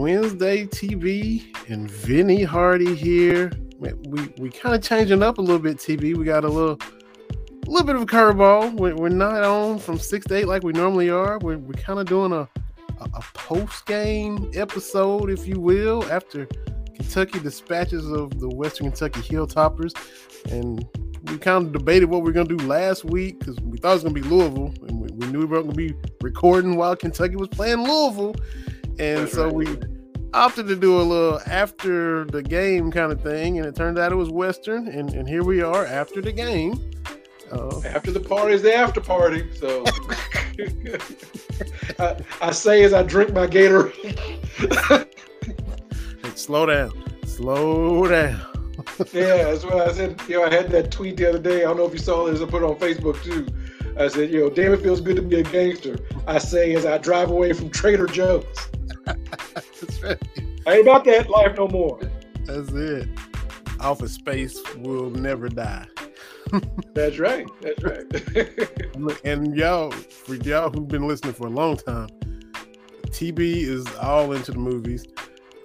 Wednesday TV and Vinny Hardy here. We we kind of changing up a little bit. TV. We got a little a little bit of a curveball. We're, we're not on from six to eight like we normally are. We're, we're kind of doing a a, a post game episode, if you will, after Kentucky dispatches of the Western Kentucky Hilltoppers, and we kind of debated what we are gonna do last week because we thought it was gonna be Louisville, and we, we knew we weren't gonna be recording while Kentucky was playing Louisville, and That's so right. we opted to do a little after the game kind of thing, and it turned out it was Western, and, and here we are after the game. Uh, after the party is the after party. So I, I, say as I drink my Gatorade. hey, slow down. Slow down. yeah, that's what I said. You know, I had that tweet the other day. I don't know if you saw this. I put it on Facebook too. I said, you know, damn, it feels good to be a gangster. I say as I drive away from Trader Joe's. That's right. I ain't about that life no more. That's it. Office space will never die. That's right. That's right. and y'all, for y'all who've been listening for a long time, TB is all into the movies.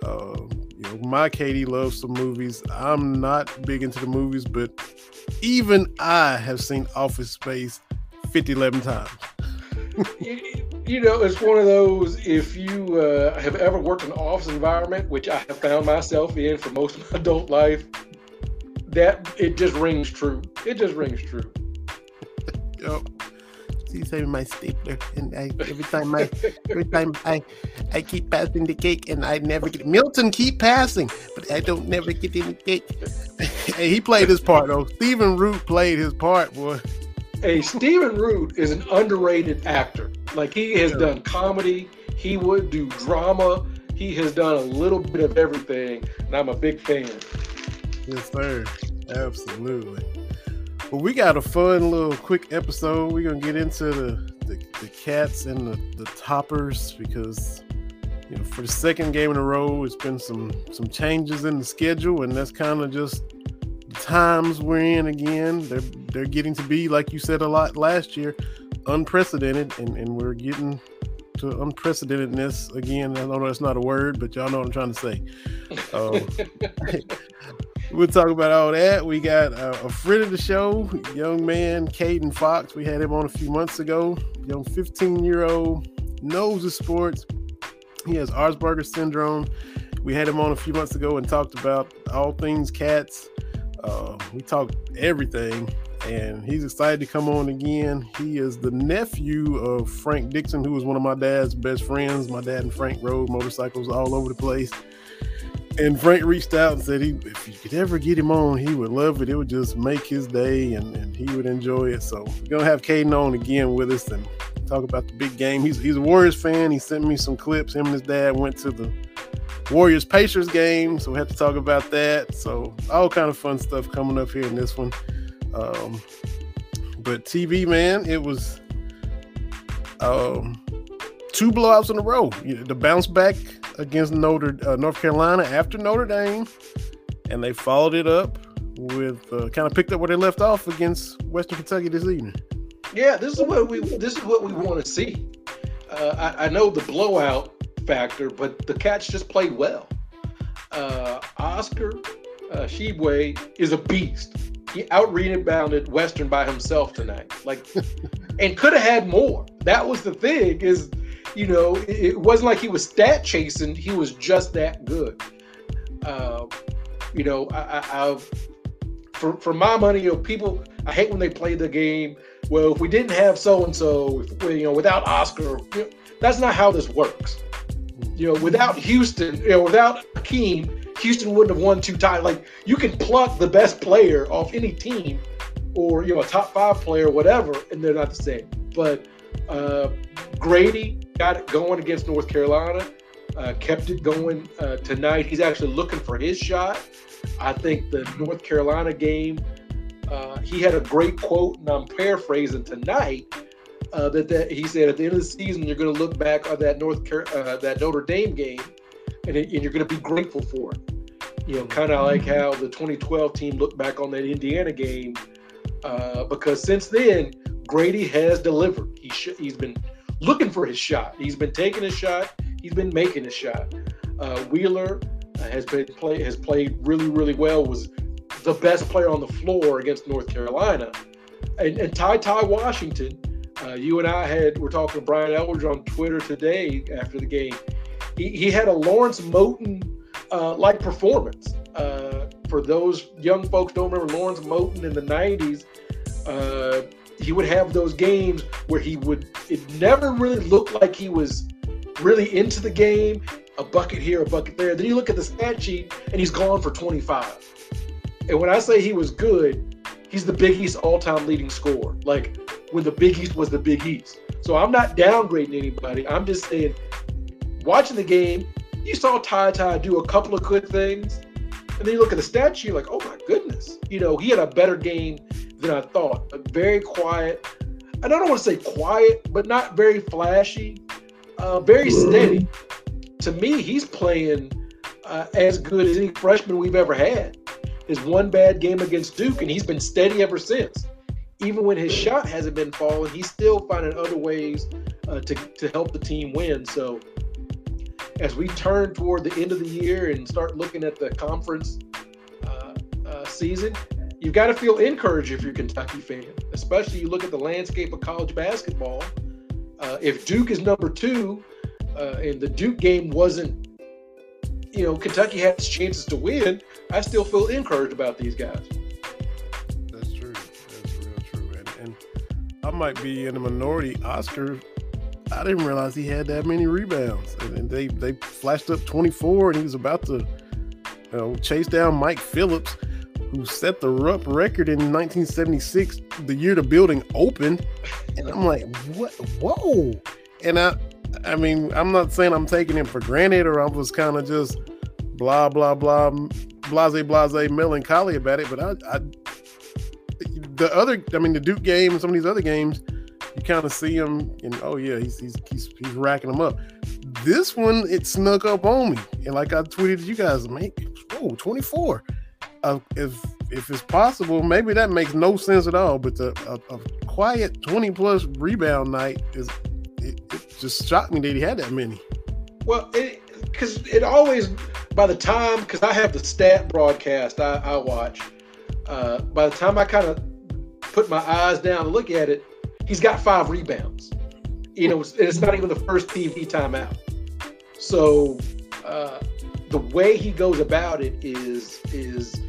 Uh, you know, my Katie loves some movies. I'm not big into the movies, but even I have seen Office Space 50, 11 times. You know, it's one of those. If you uh, have ever worked in an office environment, which I have found myself in for most of my adult life, that it just rings true. It just rings true. yep. She's saving my stapler, and I every time I every time I I keep passing the cake, and I never get Milton keep passing, but I don't never get any cake. he played his part though. Stephen Root played his part, boy. Hey, Stephen Root is an underrated actor. Like he has done comedy, he would do drama, he has done a little bit of everything, and I'm a big fan. Yes, sir. Absolutely. Well, we got a fun little quick episode. We're gonna get into the the, the cats and the, the toppers because you know for the second game in a row, it's been some some changes in the schedule, and that's kind of just times we're in again. They're they're getting to be like you said a lot last year, unprecedented, and, and we're getting to unprecedentedness again. I don't know that's not a word, but y'all know what I'm trying to say. Uh, we'll talk about all that. We got a friend of the show, young man, Kaden Fox. We had him on a few months ago. Young 15 year old, knows the sports. He has Asperger's syndrome. We had him on a few months ago and talked about all things cats. Uh, we talked everything, and he's excited to come on again. He is the nephew of Frank Dixon, who was one of my dad's best friends. My dad and Frank rode motorcycles all over the place and Frank reached out and said he if you could ever get him on, he would love it. It would just make his day and, and he would enjoy it. So we're gonna have Kaden on again with us and talk about the big game. He's he's a Warriors fan. He sent me some clips. Him and his dad went to the Warriors Pacers game, so we have to talk about that. So all kind of fun stuff coming up here in this one. Um, but TV man, it was um, two blowouts in a row. The bounce back against Notre uh, North Carolina after Notre Dame, and they followed it up with uh, kind of picked up where they left off against Western Kentucky this evening. Yeah, this is what we this is what we want to see. Uh, I, I, know the blowout factor, but the Cats just played well. Uh, Oscar uh, Tshiebwe is a beast. He out rebounded Western by himself tonight, like, and could have had more. That was the thing is you know, it, wasn't like he was stat chasing. He was just that good. Uh, you know, I, I, I, for for my money, you know, people. I hate when they play the game. Well, if we didn't have so and so, you know, without Oscar, you know, that's not how this works. You know, without Houston, you know, without Hakeem, Houston wouldn't have won two titles. Like you can pluck the best player off any team, or you know, a top five player, whatever, and they're not the same. But uh, Grady got it going against North Carolina, uh, kept it going uh, tonight. He's actually looking for his shot. I think the North Carolina game, uh, he had a great quote, and I'm paraphrasing tonight. Uh, that, that he said at the end of the season, you're going to look back on that North Car- uh, that Notre Dame game, and, it, and you're going to be grateful for it. You know, kind of like how the 2012 team looked back on that Indiana game, uh, because since then Grady has delivered. He sh- he's been looking for his shot. He's been taking a shot. He's been making a shot. Uh, Wheeler uh, has been play has played really really well. Was the best player on the floor against North Carolina, and, and Ty Ty Washington. Uh, you and I had we're talking to Brian Eldridge on Twitter today after the game. He, he had a Lawrence Moten uh, like performance. Uh, for those young folks don't remember Lawrence Moten in the '90s, uh, he would have those games where he would. It never really looked like he was really into the game. A bucket here, a bucket there. Then you look at the stat sheet, and he's gone for 25. And when I say he was good, he's the Big East all-time leading scorer. Like when the Big East was the Big East. So I'm not downgrading anybody. I'm just saying, watching the game, you saw Ty Ty do a couple of good things, and then you look at the stat sheet, like, oh my goodness, you know, he had a better game than I thought. Very quiet. And I don't want to say quiet, but not very flashy. Uh, very steady. To me, he's playing uh, as good as any freshman we've ever had. His one bad game against Duke, and he's been steady ever since. Even when his shot hasn't been falling, he's still finding other ways uh, to, to help the team win. So, as we turn toward the end of the year and start looking at the conference uh, uh, season, you've got to feel encouraged if you're a Kentucky fan, especially you look at the landscape of college basketball. Uh, if Duke is number two, uh, and the Duke game wasn't, you know, Kentucky has chances to win, I still feel encouraged about these guys. I might be in the minority. Oscar, I didn't realize he had that many rebounds. And, they, they flashed up 24, and he was about to you know, chase down Mike Phillips who set the Rupp record in 1976, the year the building opened. And I'm like, what? Whoa! And I, I mean, I'm not saying I'm taking him for granted or I was kind of just blah blah blah, blase blase, melancholy about it. But I, I, the other, I mean, the Duke game and some of these other games, you kind of see him, and oh yeah, he's he's he's, he's racking them up. This one, it snuck up on me, and like I tweeted you guys, man, oh, 24 uh, if if it's possible, maybe that makes no sense at all. But the, a, a quiet twenty plus rebound night is it, it, just shocked me that he had that many. Well, because it, it, always by the time because I have the stat broadcast I, I watch. Uh, by the time I kind of put my eyes down and look at it, he's got five rebounds. You know, it's, it's not even the first TV timeout. So uh, the way he goes about it is is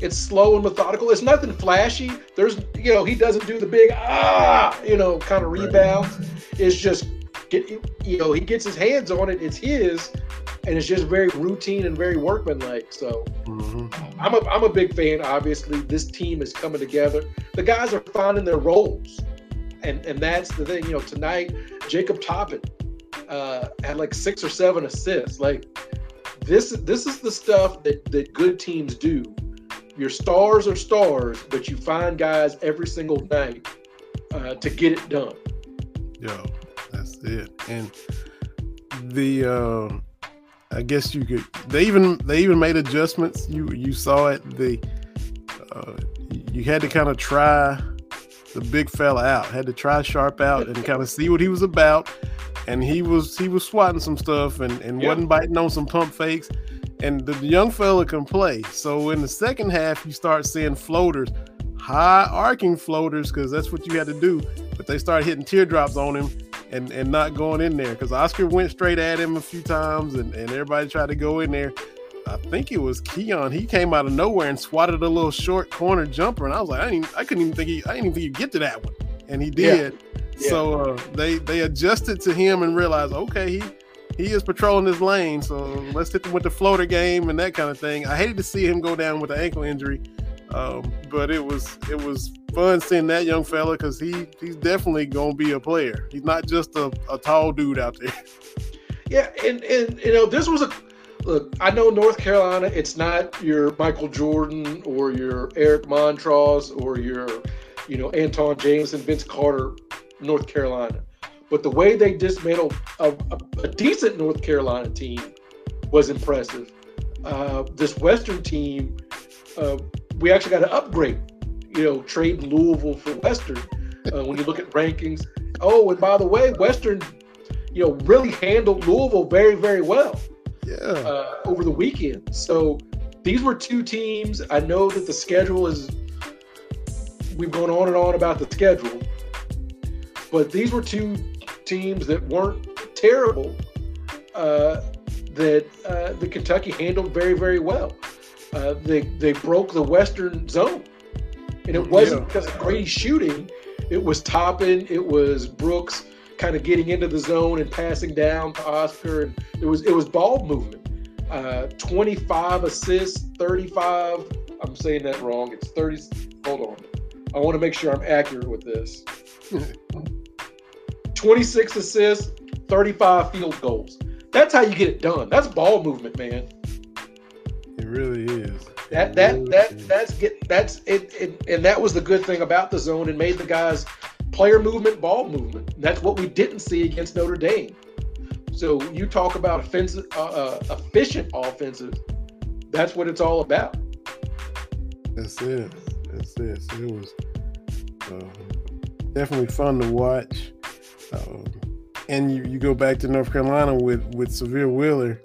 it's slow and methodical. It's nothing flashy. There's, you know, he doesn't do the big ah, you know, kind of rebounds. Right. It's just get, you know, he gets his hands on it. It's his, and it's just very routine and very workmanlike. So, mm-hmm. I'm a I'm a big fan. Obviously, this team is coming together. The guys are finding their roles, and and that's the thing. You know, tonight Jacob Toppin uh, had like six or seven assists. Like this this is the stuff that that good teams do your stars are stars, but you find guys every single night uh, to get it done. Yo, that's it. And the uh, I guess you could they even they even made adjustments. You you saw it. The uh, you had to kind of try the big fella out. Had to try Sharp out and kind of see what he was about. And he was he was swatting some stuff and, and yep. wasn't biting on some pump fakes and the young fella can play. So in the second half, you start seeing floaters, high arcing floaters, because that's what you had to do. But they started hitting teardrops on him and, and not going in there because Oscar went straight at him a few times and, and everybody tried to go in there. I think it was Keion. He came out of nowhere and swatted a little short corner jumper, and I was like, I didn't, I couldn't even think he, I didn't even think he'd get to that one, and he did. Yeah. Yeah. So uh, they they adjusted to him and realized, okay, he he is patrolling his lane. So let's hit him with the floater game and that kind of thing. I hated to see him go down with an ankle injury, um, but it was it was fun seeing that young fella because he he's definitely gonna be a player. He's not just a, a tall dude out there. Yeah, and and you know this was a look. I know North Carolina. It's not your Michael Jordan or your Eric Montross or your you know Antawn Jamison, Vince Carter, North Carolina. But the way they dismantled a, a, a decent North Carolina team was impressive. Uh, this Western team, uh, we actually got to upgrade. You know, trade Louisville for Western. Uh, when you look at rankings. Oh, and by the way, Western, you know, really handled Louisville very, very well. Yeah. uh, over the weekend. So these were two teams. I know that the schedule is. We've gone on and on about the schedule, but these were two teams that weren't terrible. Uh, that uh, the Kentucky handled very, very well. Uh, they they broke the Western zone, and it wasn't Yeah. because of Grady shooting. It was Toppin, it was Brooks kind of getting into the zone and passing down to Oscar, and it was it was ball movement. Uh, 25 assists, 35. I'm saying that wrong. It's 30. Hold on. I want to make sure I'm accurate with this. 26 assists, 35 field goals. That's how you get it done. That's ball movement, man. Really is. That that really that is. that's get that's it, it and that was the good thing about the zone and made the guys player movement, ball movement. That's what we didn't see against Notre Dame. So you talk about offensive, uh, uh, efficient offenses. That's what it's all about. That's it. That's it. So it was um, definitely fun to watch. Um, and you, you go back to North Carolina with with Sahvir Wheeler.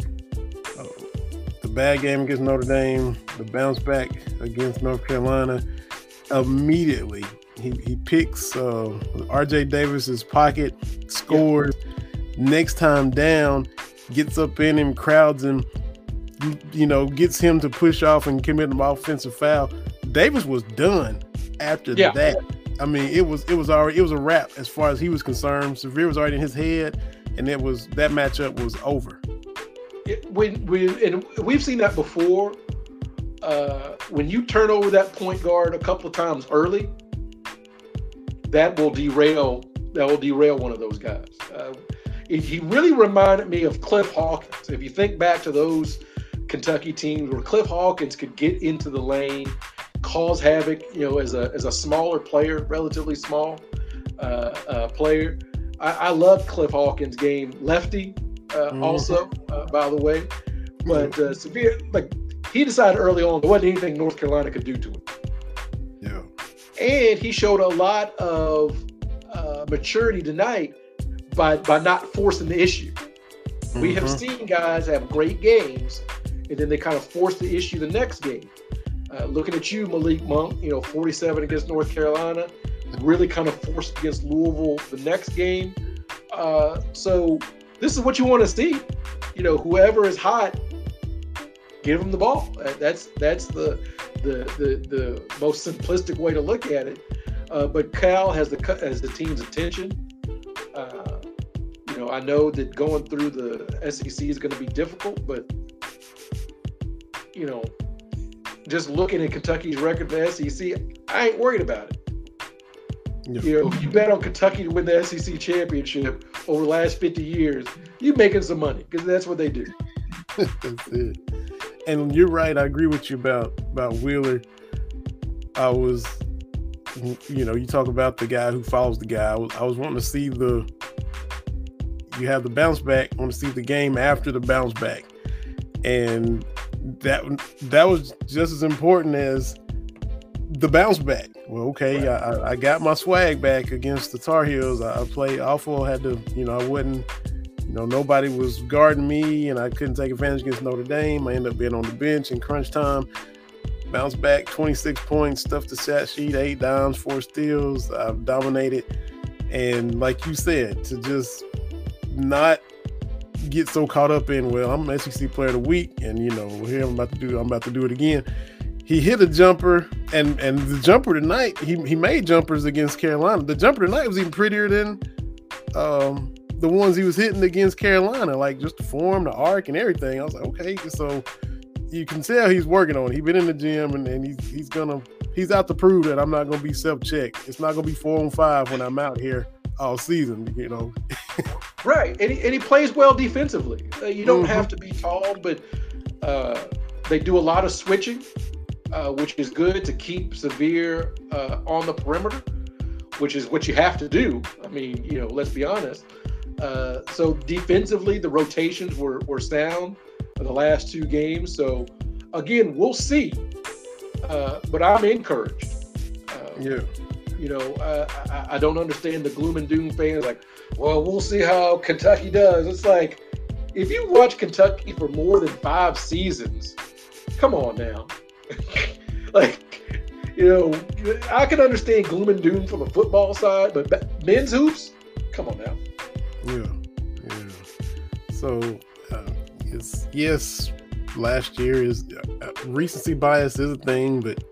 Bad game against Notre Dame, the bounce back against North Carolina. Immediately, he, he picks uh, R.J. Davis's pocket, scores. Next time down, gets up in him, crowds him, you know, gets him to push off and commit an offensive foul. Davis was done after Yeah. that. I mean, it was it was already it was a wrap as far as he was concerned. Sahvir was already in his head, and it was that matchup was over. When we and we've seen that before. Uh, when you turn over that point guard a couple of times early, that will derail. That will derail one of those guys. Uh, he really reminded me of Cliff Hawkins. If you think back to those Kentucky teams where Cliff Hawkins could get into the lane, cause havoc, you know, as a as a smaller player, relatively small uh, uh, player. I, I love Cliff Hawkins' game, lefty, uh, Mhm. also, uh, by the way. But uh, Sahvir, like he decided early on there wasn't anything North Carolina could do to him, Yeah. and he showed a lot of uh, maturity tonight by by not forcing the issue. We have Mhm. seen guys have great games, and then they kind of force the issue the next game. Uh, looking at you, Malik Monk, you know, 47 against North Carolina, really kind of forced against Louisville the next game. Uh, so this is what you want to see. You know, whoever is hot, give them the ball. Uh, That's that's the the the, the most simplistic way to look at it. Uh, but Cal has the has the team's attention. Uh, you know, I know that going through the SEC is going to be difficult, but you know, just looking at Kentucky's record in the SEC, I ain't worried about it. You know, you bet on Kentucky to win the SEC championship over the last 50 years, you making some money because that's what they do. That's it. And you're right. I agree with you about about Wheeler. I was, you know, you talk about the guy who follows the guy. I was, I was wanting to see the. You have the bounce back. I want to see the game after the bounce back, and that that was just as important as the bounce back. Well, okay, I, I- I got my swag back against the Tar Heels. I, I played awful. Had to, you know, I wasn't you know, nobody was guarding me, and I couldn't take advantage against Notre Dame. I ended up being on the bench in crunch time. Bounce back, 26 points, stuffed the stat sheet, eight dimes, four steals. I've dominated. And like you said, to just not get so caught up in, well, I'm SEC player of the week, and you know, here I'm about to do I'm about to do it again. He hit a jumper, and and the jumper tonight, he, he made jumpers against Carolina. The jumper tonight was even prettier than um the ones he was hitting against Carolina, like just the form, the arc, and everything. I was like, okay, so you can tell he's working on it. He's been in the gym and, and he's he's gonna he's out to prove that I'm not gonna be self-checked. It's not gonna be four on five when I'm out here all season, you know. Right, and he, and he plays well defensively. Uh, you don't Mhm. have to be tall, but uh, they do a lot of switching, uh, which is good to keep Sahvir uh, on the perimeter, which is what you have to do. I mean, you know, let's be honest. Uh, so defensively, the rotations were, were sound for the last two games. So again, we'll see. Uh, but I'm encouraged. Uh, Yeah. you know, uh, I, I don't understand the gloom and doom fans like, well, we'll see how Kentucky does. It's like if you watch Kentucky for more than five seasons, come on now. like, you know, I can understand gloom and doom from a football side, but men's hoops, come on now. Yeah, yeah. So, uh, it's yes, last year is uh, recency bias is a thing, but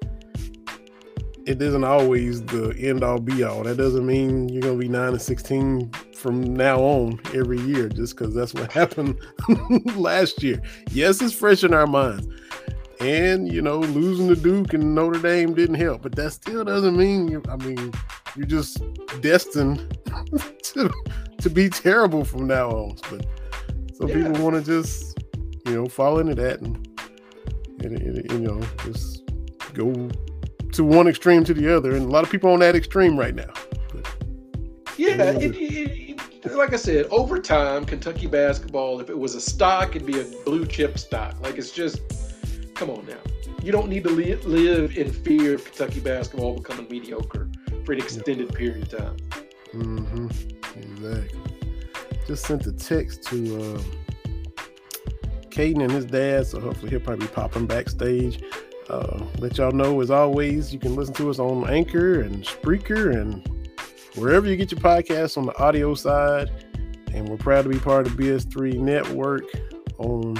it isn't always the end all be all. That doesn't mean you're gonna be nine and sixteen from now on every year just because that's what happened last year. Yes, it's fresh in our minds. And you know, losing to Duke and Notre Dame didn't help, but that still doesn't mean you I mean you're just destined to to be terrible from now on. But some yeah. people want to just, you know, fall into that and, and, and, you know, just go to one extreme to the other, and a lot of people on that extreme right now. But, yeah, it, it, it, like I said, over time, Kentucky basketball, if it was a stock, it'd be a blue chip stock. Like it's just, come on now, you don't need to li- live in fear of Kentucky basketball becoming mediocre for an extended period of time. Mm-hmm. Exactly. Just sent a text to uh, Kaden and his dad, so hopefully he'll probably be popping backstage. Uh, let y'all know, as always, you can listen to us on Anchor and Spreaker and wherever you get your podcasts on the audio side. And we're proud to be part of the BS3 network on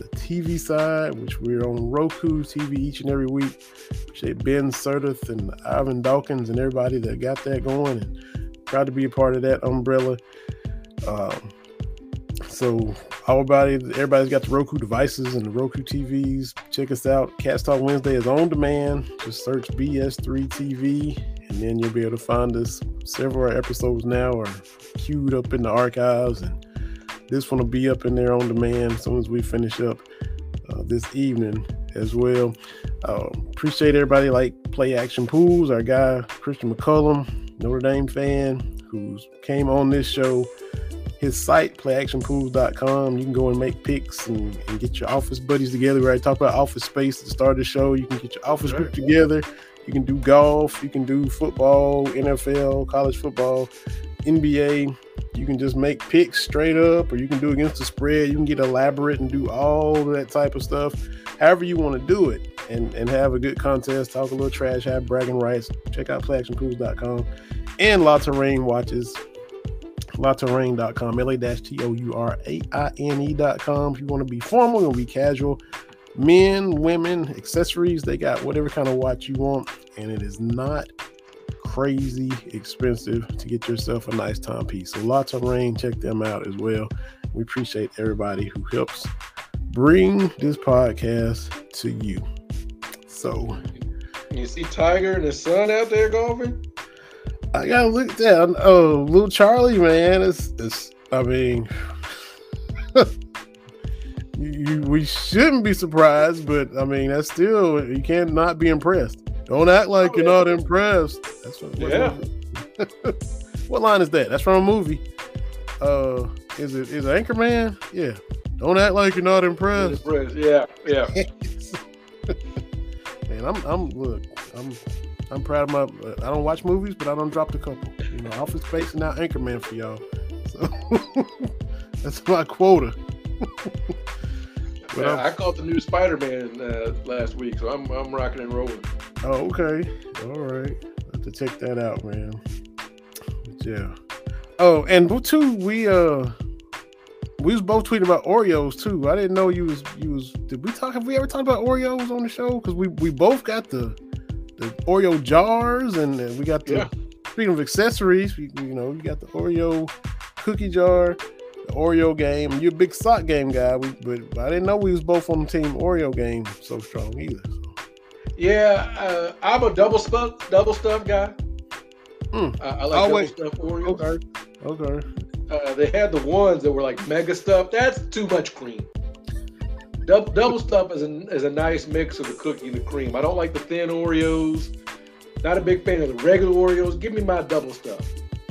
the TV side, which we're on Roku TV each and every week. Appreciate Ben Surdeth and Ivan Dawkins and everybody that got that going. And proud to be a part of that umbrella. Um, so everybody, everybody's got the Roku devices and the Roku TVs. Check us out. Cats Talk Wednesday is on demand. Just search BS3 TV, and then you'll be able to find us. Several episodes now are queued up in the archives, and this one will be up in there on demand as soon as we finish up uh, this evening as well. Uh, appreciate everybody like Play Action Pools, our guy Christian McCullum, Notre Dame fan, who came on this show his site, playactionpools.com. You can go and make picks and, and, get your office buddies together. Where I talk about office space at the start of the show. You can get your office group together. You can do golf. You can do football, NFL, college football, NBA. You can just make picks straight up, or you can do against the spread. You can get elaborate and do all that type of stuff. However you want to do it, and and have a good contest. Talk a little trash, have bragging rights. Check out playactionpools.com and LaTouraine watches LaTouraine.com, L-A-T-O-U-R-A-I-N-E.com. If you want to be formal, you want to be casual, men, women, accessories, they got whatever kind of watch you want, and it is not crazy expensive to get yourself a nice timepiece. So LaTouraine, check them out as well. We appreciate everybody who helps bring this podcast to you. So you see Tiger and his son out there golfing? I gotta look down. Oh, little Charlie, man. It's, it's I mean, you, we shouldn't be surprised, but I mean, that's still, you can't not be impressed. Don't act like oh, you're not impressed. That's what, yeah. what line is that? That's from a movie. Uh, is it is it Anchorman? Yeah. Don't act like you're not impressed. impressed. Yeah, yeah. man, I'm I'm look, I'm I'm proud of my. I don't watch movies, but I don't drop the couple. You know, Office Space and now Anchorman for y'all. So that's my quota. Yeah, I caught the new Spider-Man uh, last week, so I'm I'm rocking and rolling. Oh, okay, all right. I have to check that out, man. But yeah. Oh, and too, we uh we was both tweeting about Oreos too. I didn't know you was you was. Did we talk? Have we ever talked about Oreos on the show? Because we we both got the the Oreo jars, and we got the. Yeah. Speaking of accessories, we, you know, you got the Oreo cookie jar, Oreo game. You're a big sock game guy, we, but I didn't know we was both on the team Oreo game so strong either. So. Yeah, uh, I'm a double stuff double stuff guy. Mm. I like Always. double stuff Oreos. Okay. Okay. Uh, they had the ones that were like mega stuff. That's too much cream. Double, double stuff is a, is a nice mix of the cookie and the cream. I don't like the thin Oreos. Not a big fan of the regular Oreos. Give me my double stuff.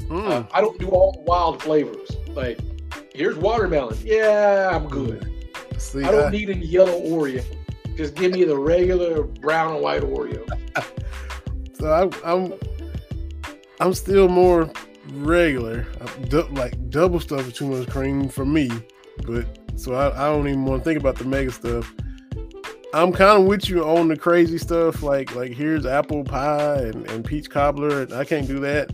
Mm. Uh, I don't do all wild flavors. Like, here's watermelon. Yeah, I'm good. See, I don't I... need a yellow Oreo. Just give me the regular brown and white Oreo. so I, I'm, I'm still more regular. Du- like double stuff is too much cream for me, but so I, I don't even want to think about the mega stuff. I'm kind of with you on the crazy stuff, like like here's apple pie and, and peach cobbler. And I can't do that.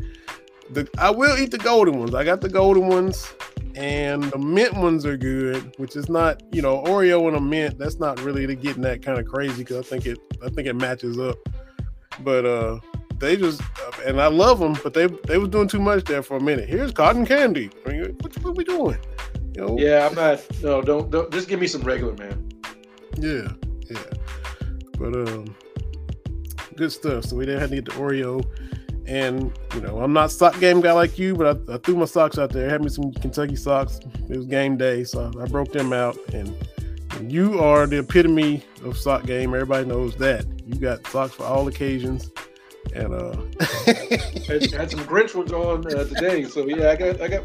The I will eat the golden ones. I got the golden ones, and the mint ones are good, which is not you know Oreo and a mint. That's not really to getting that kind of crazy because I think it I think it matches up. But uh, they just and I love them, but they they was doing too much there for a minute. Here's cotton candy. I mean, what, what we doing? You know? Yeah, I'm not. No, don't don't. Just give me some regular, man. Yeah, yeah. But um, good stuff. So we didn't have to get the Oreo. And you know, I'm not sock game guy like you, but I, I, threw my socks out there. I had me some Kentucky socks. It was game day, so I broke them out. And, and you are the epitome of sock game. Everybody knows that. You got socks for all occasions and uh had, had, some Grinch ones on uh, today. So yeah, I got I got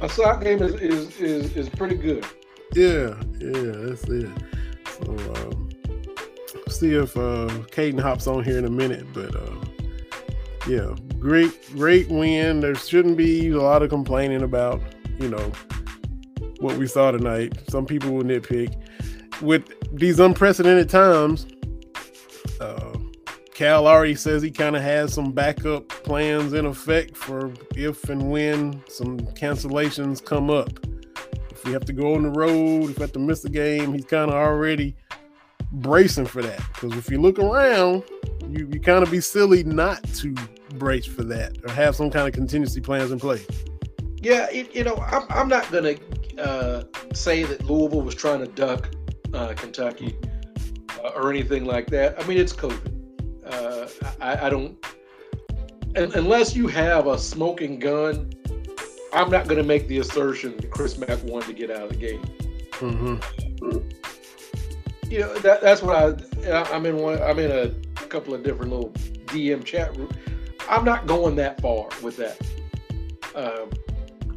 my sock game is is is, is pretty good. Yeah, yeah, that's it. So um, see if uh Kaden hops on here in a minute, but uh yeah, great great win. There shouldn't be a lot of complaining about, you know, what we saw tonight. Some people will nitpick with these unprecedented times. Uh, Cal already says he kind of has some backup plans in effect for if and when some cancellations come up. If we have to go on the road, if we have to miss a game, he's kind of already bracing for that. Because if you look around, you, you kind of be silly not to brace for that or have some kind of contingency plans in place. Yeah, it, you know, I'm, I'm not going to uh, say that Louisville was trying to duck uh, Kentucky uh, or anything like that. I mean, it's COVID. Uh, I, I don't, unless you have a smoking gun, I'm not going to make the assertion that Chris Mack wanted to get out of the game. Mm-hmm. You know that, that's what I. I'm in one. I'm in a couple of different little DM chat room. I'm not going that far with that. Um,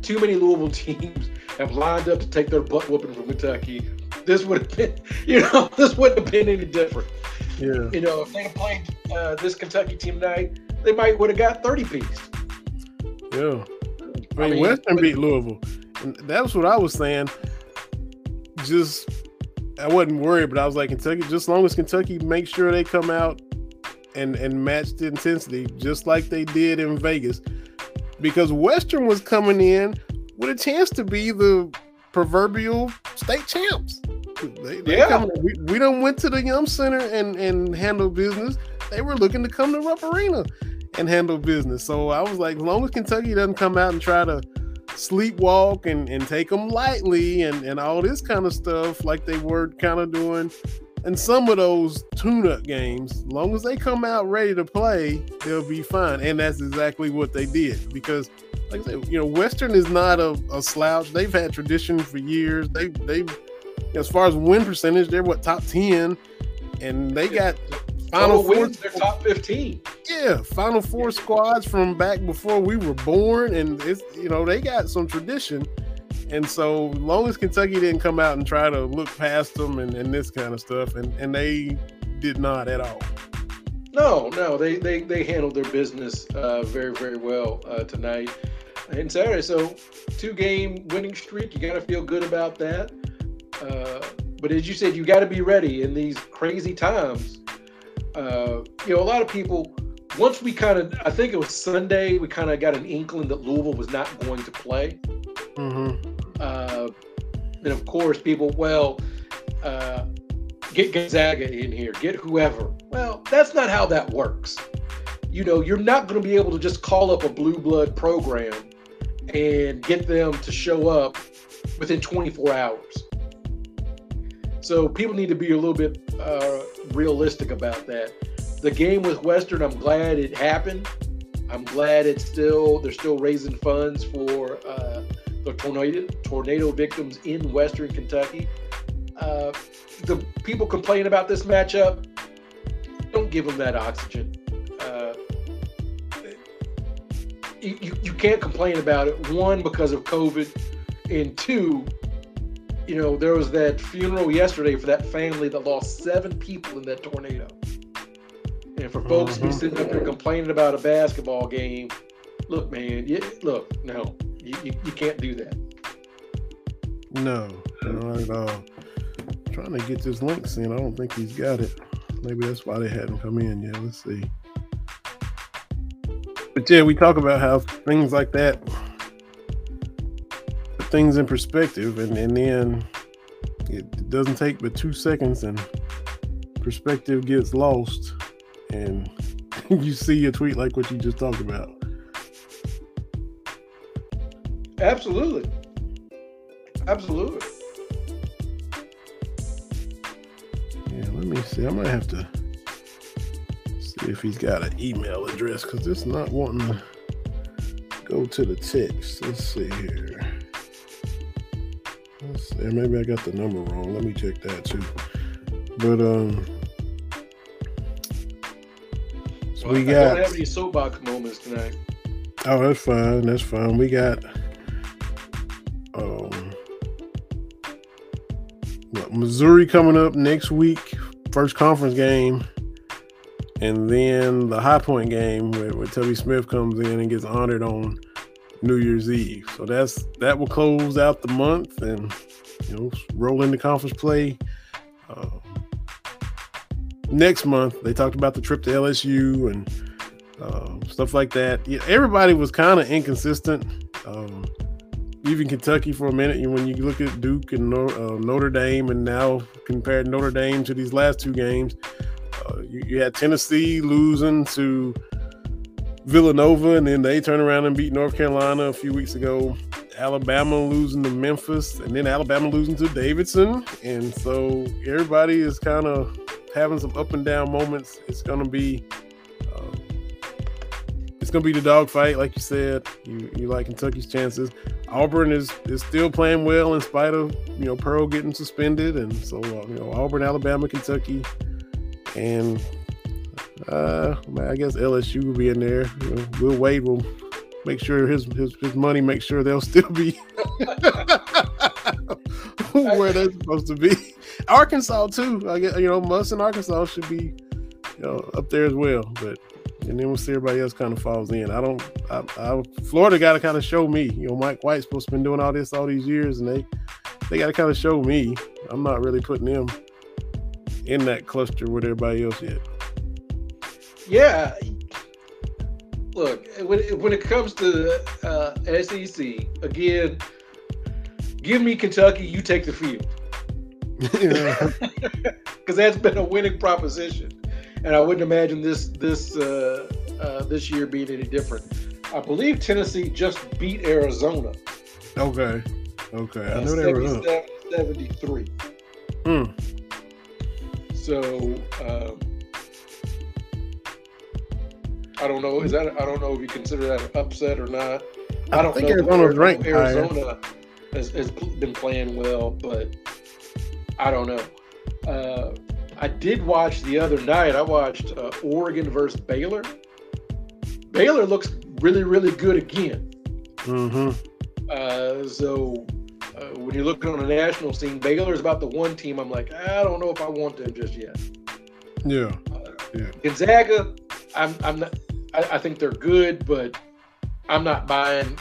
too many Louisville teams have lined up to take their butt whooping from Kentucky. This would have been, you know, this wouldn't have been any different. Yeah. You know, if they had played uh, this Kentucky team tonight, they might would have got 30 piece. Yeah. I mean, I mean Western but, beat Louisville. And that's what I was saying. Just, I wasn't worried, but I was like, Kentucky, just as long as Kentucky makes sure they come out and, and match the intensity, just like they did in Vegas. Because Western was coming in with a chance to be the proverbial state champs. They, they yeah. Coming, we, we don't went to the Yum Center and, and handle business. They were looking to come to Rupp Arena and handle business. So I was like, as long as Kentucky doesn't come out and try to sleepwalk and, and take them lightly and, and all this kind of stuff like they were kind of doing and some of those tune-up games, as long as they come out ready to play, they'll be fine. And that's exactly what they did because like I said, you know, Western is not a, a slouch. They've had tradition for years. They they've as far as win percentage, they're what top ten, and they got final four. Wins, they're top fifteen. Yeah, final four squads from back before we were born, and it's you know they got some tradition. And so, long as Kentucky didn't come out and try to look past them and, and this kind of stuff, and, and they did not at all. No, no, they they, they handled their business uh, very very well uh, tonight and Saturday. So two game winning streak, you got to feel good about that. Uh, but as you said, you got to be ready in these crazy times. Uh, you know, a lot of people, once we kind of, I think it was Sunday, we kind of got an inkling that Louisville was not going to play. Mm-hmm. Uh, and of course, people, well, uh, get Gonzaga in here, get whoever. Well, that's not how that works. You know, you're not going to be able to just call up a blue blood program and get them to show up within 24 hours. So people need to be a little bit uh, realistic about that. The game with Western, I'm glad it happened. I'm glad it's still they're still raising funds for uh, the tornado tornado victims in Western Kentucky. Uh, the people complain about this matchup. Don't give them that oxygen. Uh, you, you can't complain about it. One because of COVID, and two you know, there was that funeral yesterday for that family that lost seven people in that tornado. And for folks mm-hmm. to be mm-hmm. sitting up there complaining about a basketball game, look, man, you, look, no, you, you, you can't do that. No, All right, uh, trying to get this link seen. I don't think he's got it. Maybe that's why they hadn't come in yet. Let's see. But yeah, we talk about how things like that things in perspective, and, and then it doesn't take but two seconds, and perspective gets lost, and you see a tweet like what you just talked about. Absolutely. Absolutely. Yeah, let me see. I might have to see if he's got an email address because it's not wanting to go to the text. Let's see here. Let's see. Maybe I got the number wrong. Let me check that too. But um, so Well, we I don't got. have any soapbox moments tonight. Oh, that's fine. That's fine. We got um what, Missouri coming up next week, first conference game, and then the High Point game where, where Tubby Smith comes in and gets honored on New Year's Eve. So that's that will close out the month and you know roll into the conference play. Um, next month, they talked about the trip to LSU and um, stuff like that. Yeah, everybody was kind of inconsistent. Um, even Kentucky for a minute. and When you look at Duke and uh, Notre Dame, and now compared Notre Dame to these last two games, uh, you, you had Tennessee losing to Villanova, and then they turn around and beat North Carolina a few weeks ago. Alabama losing to Memphis, and then Alabama losing to Davidson, and so everybody is kind of having some up and down moments. It's going to be um, it's gonna be the dogfight, like you said. You you like Kentucky's chances. Auburn is is still playing well in spite of you know Pearl getting suspended, and so uh, you know Auburn, Alabama, Kentucky, and uh, I guess LSU will be in there. Will Wade will make sure his his his money make sure they'll still be where they're supposed to be. Arkansas too. I guess you know Muss and Arkansas should be you know up there as well, but and then we'll see everybody else kind of falls in. I don't. I, I Florida got to kind of show me. You know, Mike White's supposed to been doing all this all these years, and they they got to kind of show me. I'm not really putting them in that cluster with everybody else yet. Yeah. Look, when it, when it comes to uh, SEC, again, give me Kentucky. You take the field yeah. because that's been a winning proposition, and I wouldn't imagine this this uh, uh, this year being any different. I believe Tennessee just beat Arizona. Okay. Okay. I know they were up. 73. Hmm. So um, I don't know. Is that I don't know if you consider that an upset or not. I, I don't think know. Arizona's Arizona, ranked. Arizona has, has been playing well, but I don't know. Uh, I did watch the other night. I watched uh, Oregon versus Baylor. Baylor looks really, really good again. Mm-hmm. Uh, so uh, when you look on the national scene, Baylor is about the one team I'm like, I don't know if I want them just yet. Yeah. Gonzaga, I'm, I'm not. I, I think they're good, but I'm not buying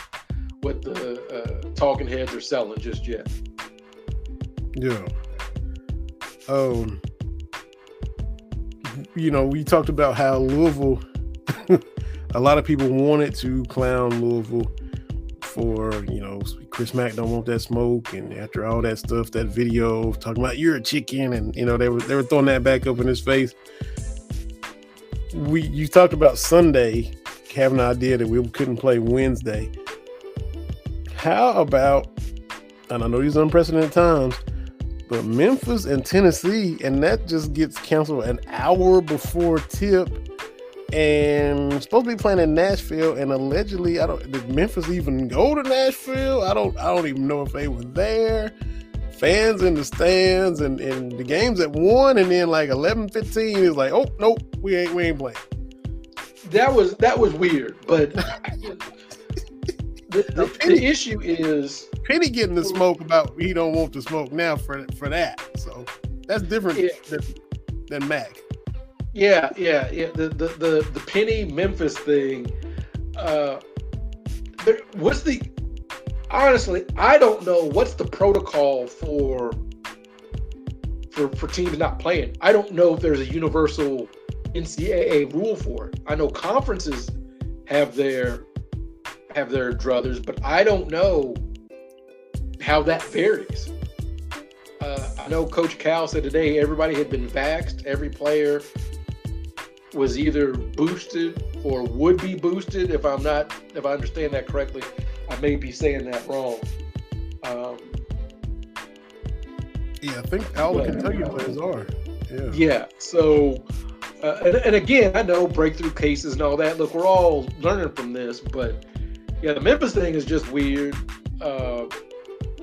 what the uh, talking heads are selling just yet. Yeah. Um. You know, we talked about how Louisville. a lot of people wanted to clown Louisville for you know Chris Mack don't want that smoke, and after all that stuff, that video talking about you're a chicken, and you know they were they were throwing that back up in his face. We you talked about Sunday having an idea that we couldn't play Wednesday. How about? And I know these unprecedented times but Memphis and Tennessee, and that just gets canceled an hour before tip. And supposed to be playing in Nashville, and allegedly, I don't. Did Memphis even go to Nashville? I don't. I don't even know if they were there. Fans in the stands, and, and the games at one, and then like 11, 15 is like, oh nope, we ain't we ain't playing. That was that was weird, but the, the, the issue is Penny getting the smoke about he don't want the smoke now for for that. So that's different Yeah. than, than Mack. Yeah, yeah, yeah. The the the, the Penny Memphis thing. Uh, there, what's the honestly, I don't know what's the protocol for for for teams not playing. I don't know if there's a universal NCAA rule for it. I know conferences have their have their druthers, but I don't know how that varies. Uh, I know Coach Cal said today everybody had been vaxxed. Every player was either boosted or would be boosted. If I'm not, if I understand that correctly, I may be saying that wrong. Um, yeah, I think all the Kentucky players are. Yeah. Yeah. So, uh, and, and again, I know breakthrough cases and all that. Look, we're all learning from this, but yeah, the Memphis thing is just weird. Uh,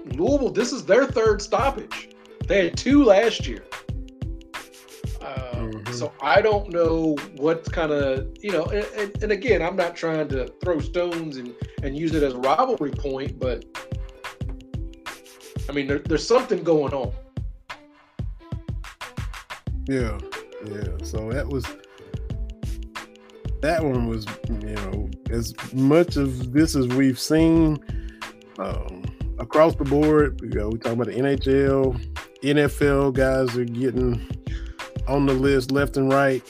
Louisville, this is their third stoppage. They had two last year. Mhm. So I don't know what kind of, you know, and, and, and again, I'm not trying to throw stones and, and use it as a rivalry point, but I mean, there, there's something going on. Yeah, yeah. So that was that one was you know as much of this as we've seen um, across the board. You know, we talking about the NHL, NFL guys are getting on the list left and right.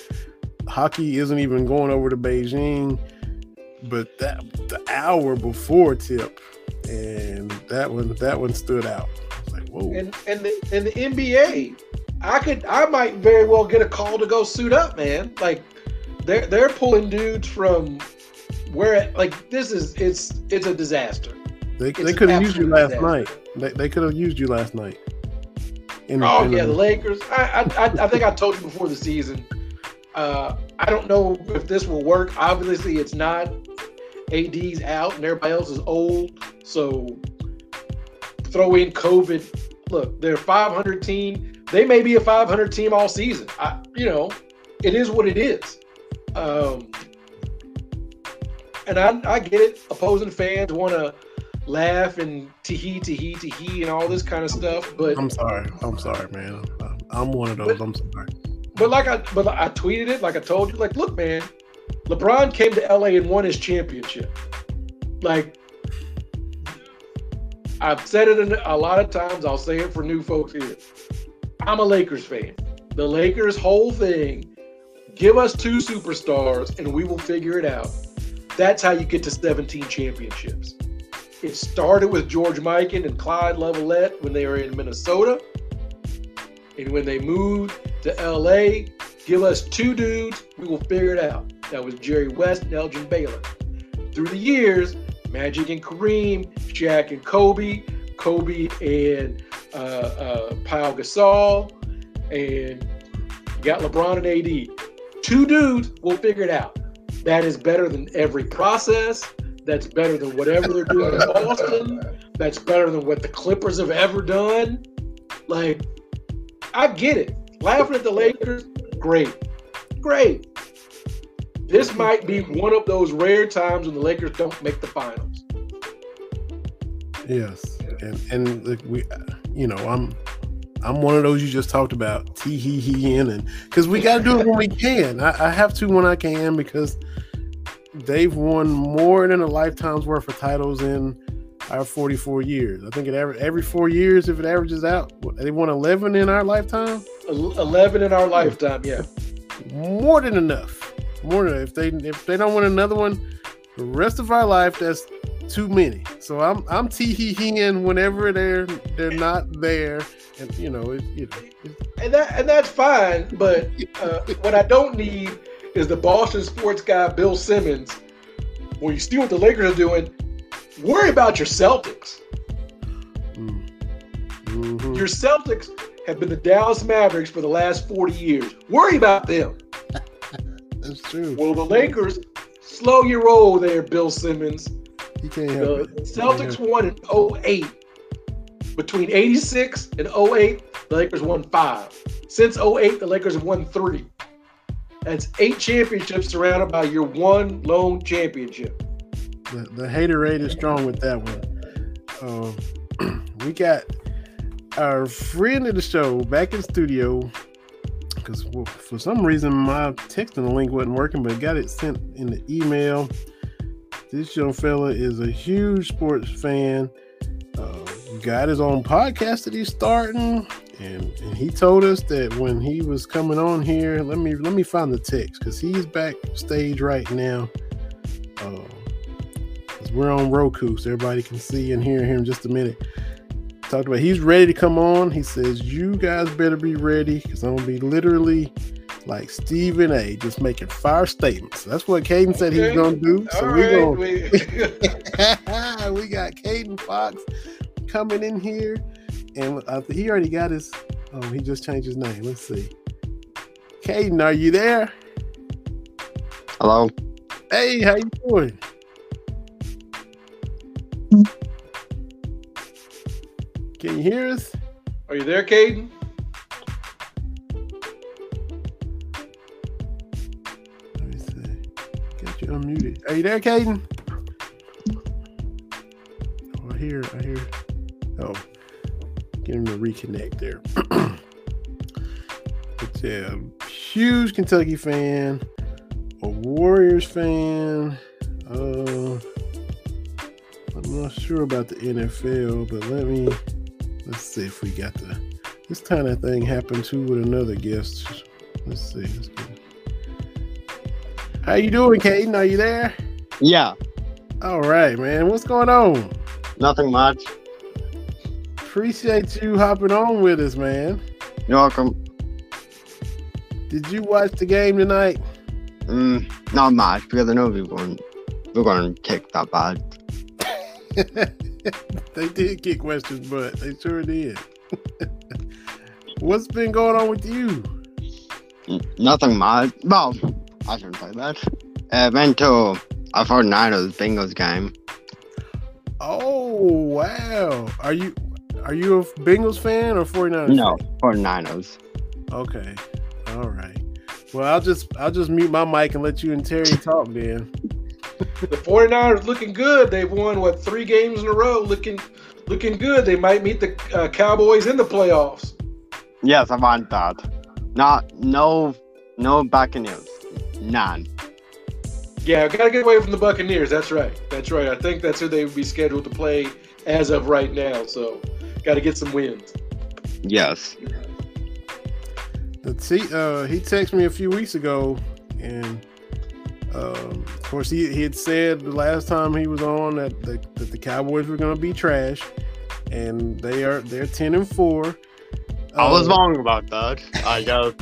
Hockey isn't even going over to Beijing, but that the hour before tip, and that one that one stood out. Like, whoa. And and the and the NBA, I could I might very well get a call to go suit up, man. Like they're they're pulling dudes from where like this is it's it's a disaster. They, It's they could have used you last disaster. night. They, they could have used you last night. In, Oh yeah, the Lakers. I, I I think I told you before the season. Uh, I don't know if this will work. Obviously, it's not. AD's out and everybody else is old, so throw in COVID. Look, they're a 500 team. They may be a 500 team all season. I, you know, it is what it is. Um, and I, I get it. Opposing fans want to laugh and tee hee tee hee tee and all this kind of stuff, but I'm sorry. I'm sorry, man. I'm, one of those. I'm sorry. But like I, but I tweeted it, like I told you, like, look, man, LeBron came to LA and won his championship. Like, I've said it a lot of times. I'll say it for new folks here. I'm a Lakers fan. The Lakers' whole thing: give us two superstars, and we will figure it out. That's how you get to 17 championships. It started with George Mikan and Clyde Lovellette when they were in Minnesota. And when they moved to LA, give us two dudes, we will figure it out. That was Jerry West and Elgin Baylor. Through the years, Magic and Kareem, Shaq and Kobe, Kobe and uh, uh, Pau Gasol, and got LeBron and AD. Two dudes, we'll figure it out. That is better than every process. That's better than whatever they're doing in Boston. That's better than what the Clippers have ever done. Like, I get it. Laughing at the Lakers, great. Great. This might be one of those rare times when the Lakers don't make the finals. Yes, and and look, we, you know, I'm I'm one of those you just talked about. Tee hee hee in and because we got to do it when we can. I, I have to when I can because they've won more than a lifetime's worth of titles in our 44 years. I think it every every four years, if it averages out, they won 11 in our lifetime. Eleven in our lifetime, yeah. more than enough. More than if they if they don't win another one, the rest of our life that's too many. So I'm I'm tee hee heeing whenever they're they're not there, and you know it, you know it, And that and that's fine. But uh, what I don't need is the Boston sports guy Bill Simmons. When you see what the Lakers are doing. Worry about your Celtics. mm. Mhm. Your Celtics have been the Dallas Mavericks for the last 40 years. Worry about them. that's true. Well, the Lakers, slow your roll there, Bill Simmons. You can't The help it. Celtics won in 08. Between 86 and 08, the Lakers won five. Since 08, the Lakers have won three. That's eight championships surrounded by your one lone championship. The, the hater rate is strong with that one. Um, we got our friend of the show back in studio because well, for some reason my texting link wasn't working, but got it sent in the email. This young fella is a huge sports fan. got his own podcast that he's starting, and, and he told us that when he was coming on here, let me let me find the text because he's backstage right now. Uh, we're on Roku, so everybody can see and hear him in just a minute. Talked about he's ready to come on. He says, You guys better be ready because I'm gonna be literally like Stephen A, just making fire statements. That's what Kaden said okay. he's gonna do. So All we right. gonna we got Kaden Fox coming in here, and he already got his. Oh, he just changed his name. Let's see. Kaden, are you there? Hello. Hey, how you doing? Can you hear us? Are you there, Kaden? Let me see. Got you unmuted. Are you there, Kaden? Oh, I hear. I hear. Oh, get him to reconnect there. but yeah, huge Kentucky fan, a Warriors fan. Uh, I'm not sure about the NFL, but let me let's see if we got the this kind of thing happened too with another guest. Let's see. Let's How you doing, Kaden? Are you there? Yeah. All right, man. What's going on? Nothing much. Appreciate you hopping on with us, man. You're welcome. Did you watch the game tonight? Mm, not much because I know we're going we're going to kick that bad. they did kick Western's butt. They sure did. What's been going on with you? Nothing much. Well, I shouldn't say that. I went to a 49ers Bengals game. Oh wow! Are you are you a Bengals fan or 49ers? No, 49ers. Okay. All right. Well, I'll just I'll just mute my mic and let you and Terry talk then the 49ers looking good. They've won what three games in a row, looking looking good. They might meet the uh, Cowboys in the playoffs. Yes, I want that. Not no no Buccaneers, none. Yeah, gotta get away from the Buccaneers. That's right. That's right. I think that's who they would be scheduled to play as of right now. So, got to get some wins. Yes. Let's see. Uh, he texted me a few weeks ago, and um, of course, he, he had said the last time he was on that the, that the Cowboys were going to be trash, and they are they're ten and four. I was um, wrong about that. I guess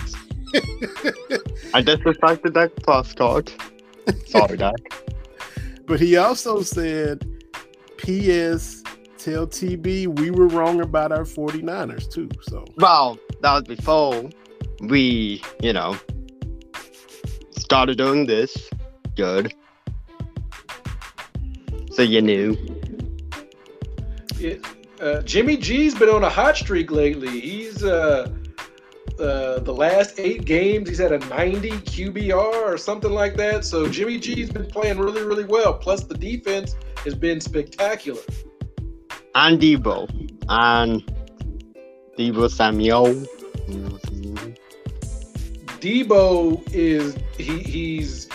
I disrespected Dak Prescott. Sorry, Dak. But he also said, "P.S. Tell TB we were wrong about our 49ers too." So well, that was before we, you know, started doing this good. So you knew. It, uh, Jimmy G's been on a hot streak lately. He's uh, uh, the last eight games, he's had a 90 QBR or something like that. So Jimmy G's been playing really, really well. Plus, the defense has been spectacular. And Deebo And Deebo Samuel. Deebo is he he's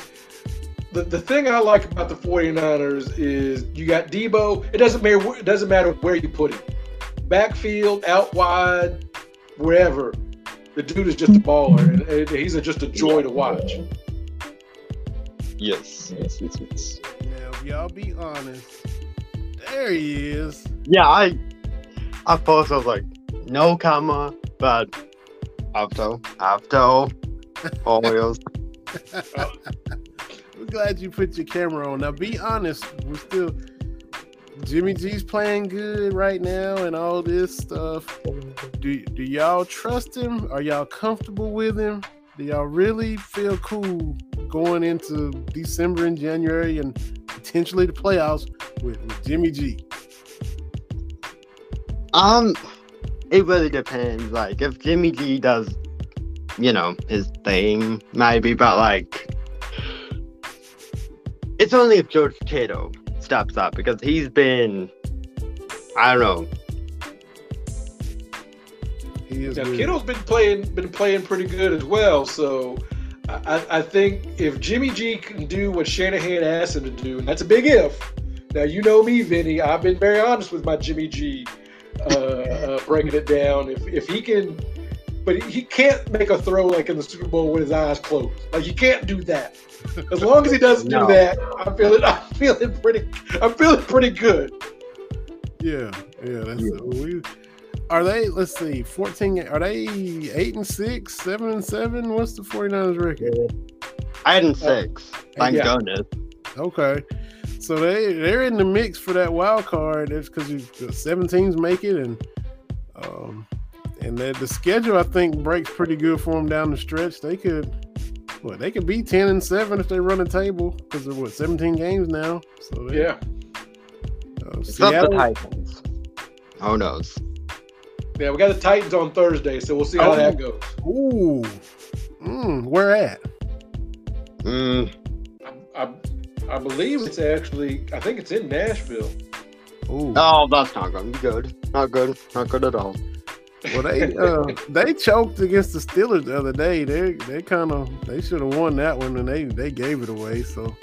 the, the thing I like about the 49ers is you got Deebo. It doesn't matter it doesn't matter where you put him. Backfield, out wide, wherever. The dude is just a baller and, he's a, just a joy to watch. Yes, yes, yes, yes. Now, if y'all be honest, there he is. Yeah, I I first I was like, no comma, but after after always. We're glad you put your camera on. Now, be honest, we're still Jimmy G's playing good right now and all this stuff. Do do y'all trust him? Are y'all comfortable with him? Do y'all really feel cool going into December and January and potentially the playoffs with, with Jimmy G? Um, it really depends. Like if Jimmy G does, you know, his thing, maybe, but like it's only if George Kittle steps up because he's been, I don't know. He is now, Kittle's been playing been playing pretty good as well. So I, I think if Jimmy G can do what Shanahan asked him to do, and that's a big if. Now you know me, Vinny. I've been very honest with my Jimmy G. uh, uh, breaking it down. If if he can, but he can't make a throw like in the Super Bowl with his eyes closed. Like he can't do that. As long as he doesn't No. do that, I'm feeling I'm feeling pretty I'm feeling pretty good. Yeah, yeah. That's Yeah. we. Are they? Let's see. Fourteen. Are they eight and six, seven and seven? What's the 49ers record? Eight and six. Thank Yeah. goodness. Okay, so they they're in the mix for that wild card. It's because seven teams make it, and um, and the, the schedule I think breaks pretty good for them down the stretch. They could, what they could be ten and seven if they run a table because they're what seventeen games now. So they, Yeah, uh, It's not the Titans. Who knows? yeah. We got the Titans on Thursday, so we'll see how Oh. that goes. Ooh, mm, where at? Mm, I, I I believe it's actually I think it's in Nashville. Ooh. oh, that's not going to be good. Not good. Not good at all. Well, they uh, they choked against the Steelers the other day. They they kind of they should have won that one, and they they gave it away. So,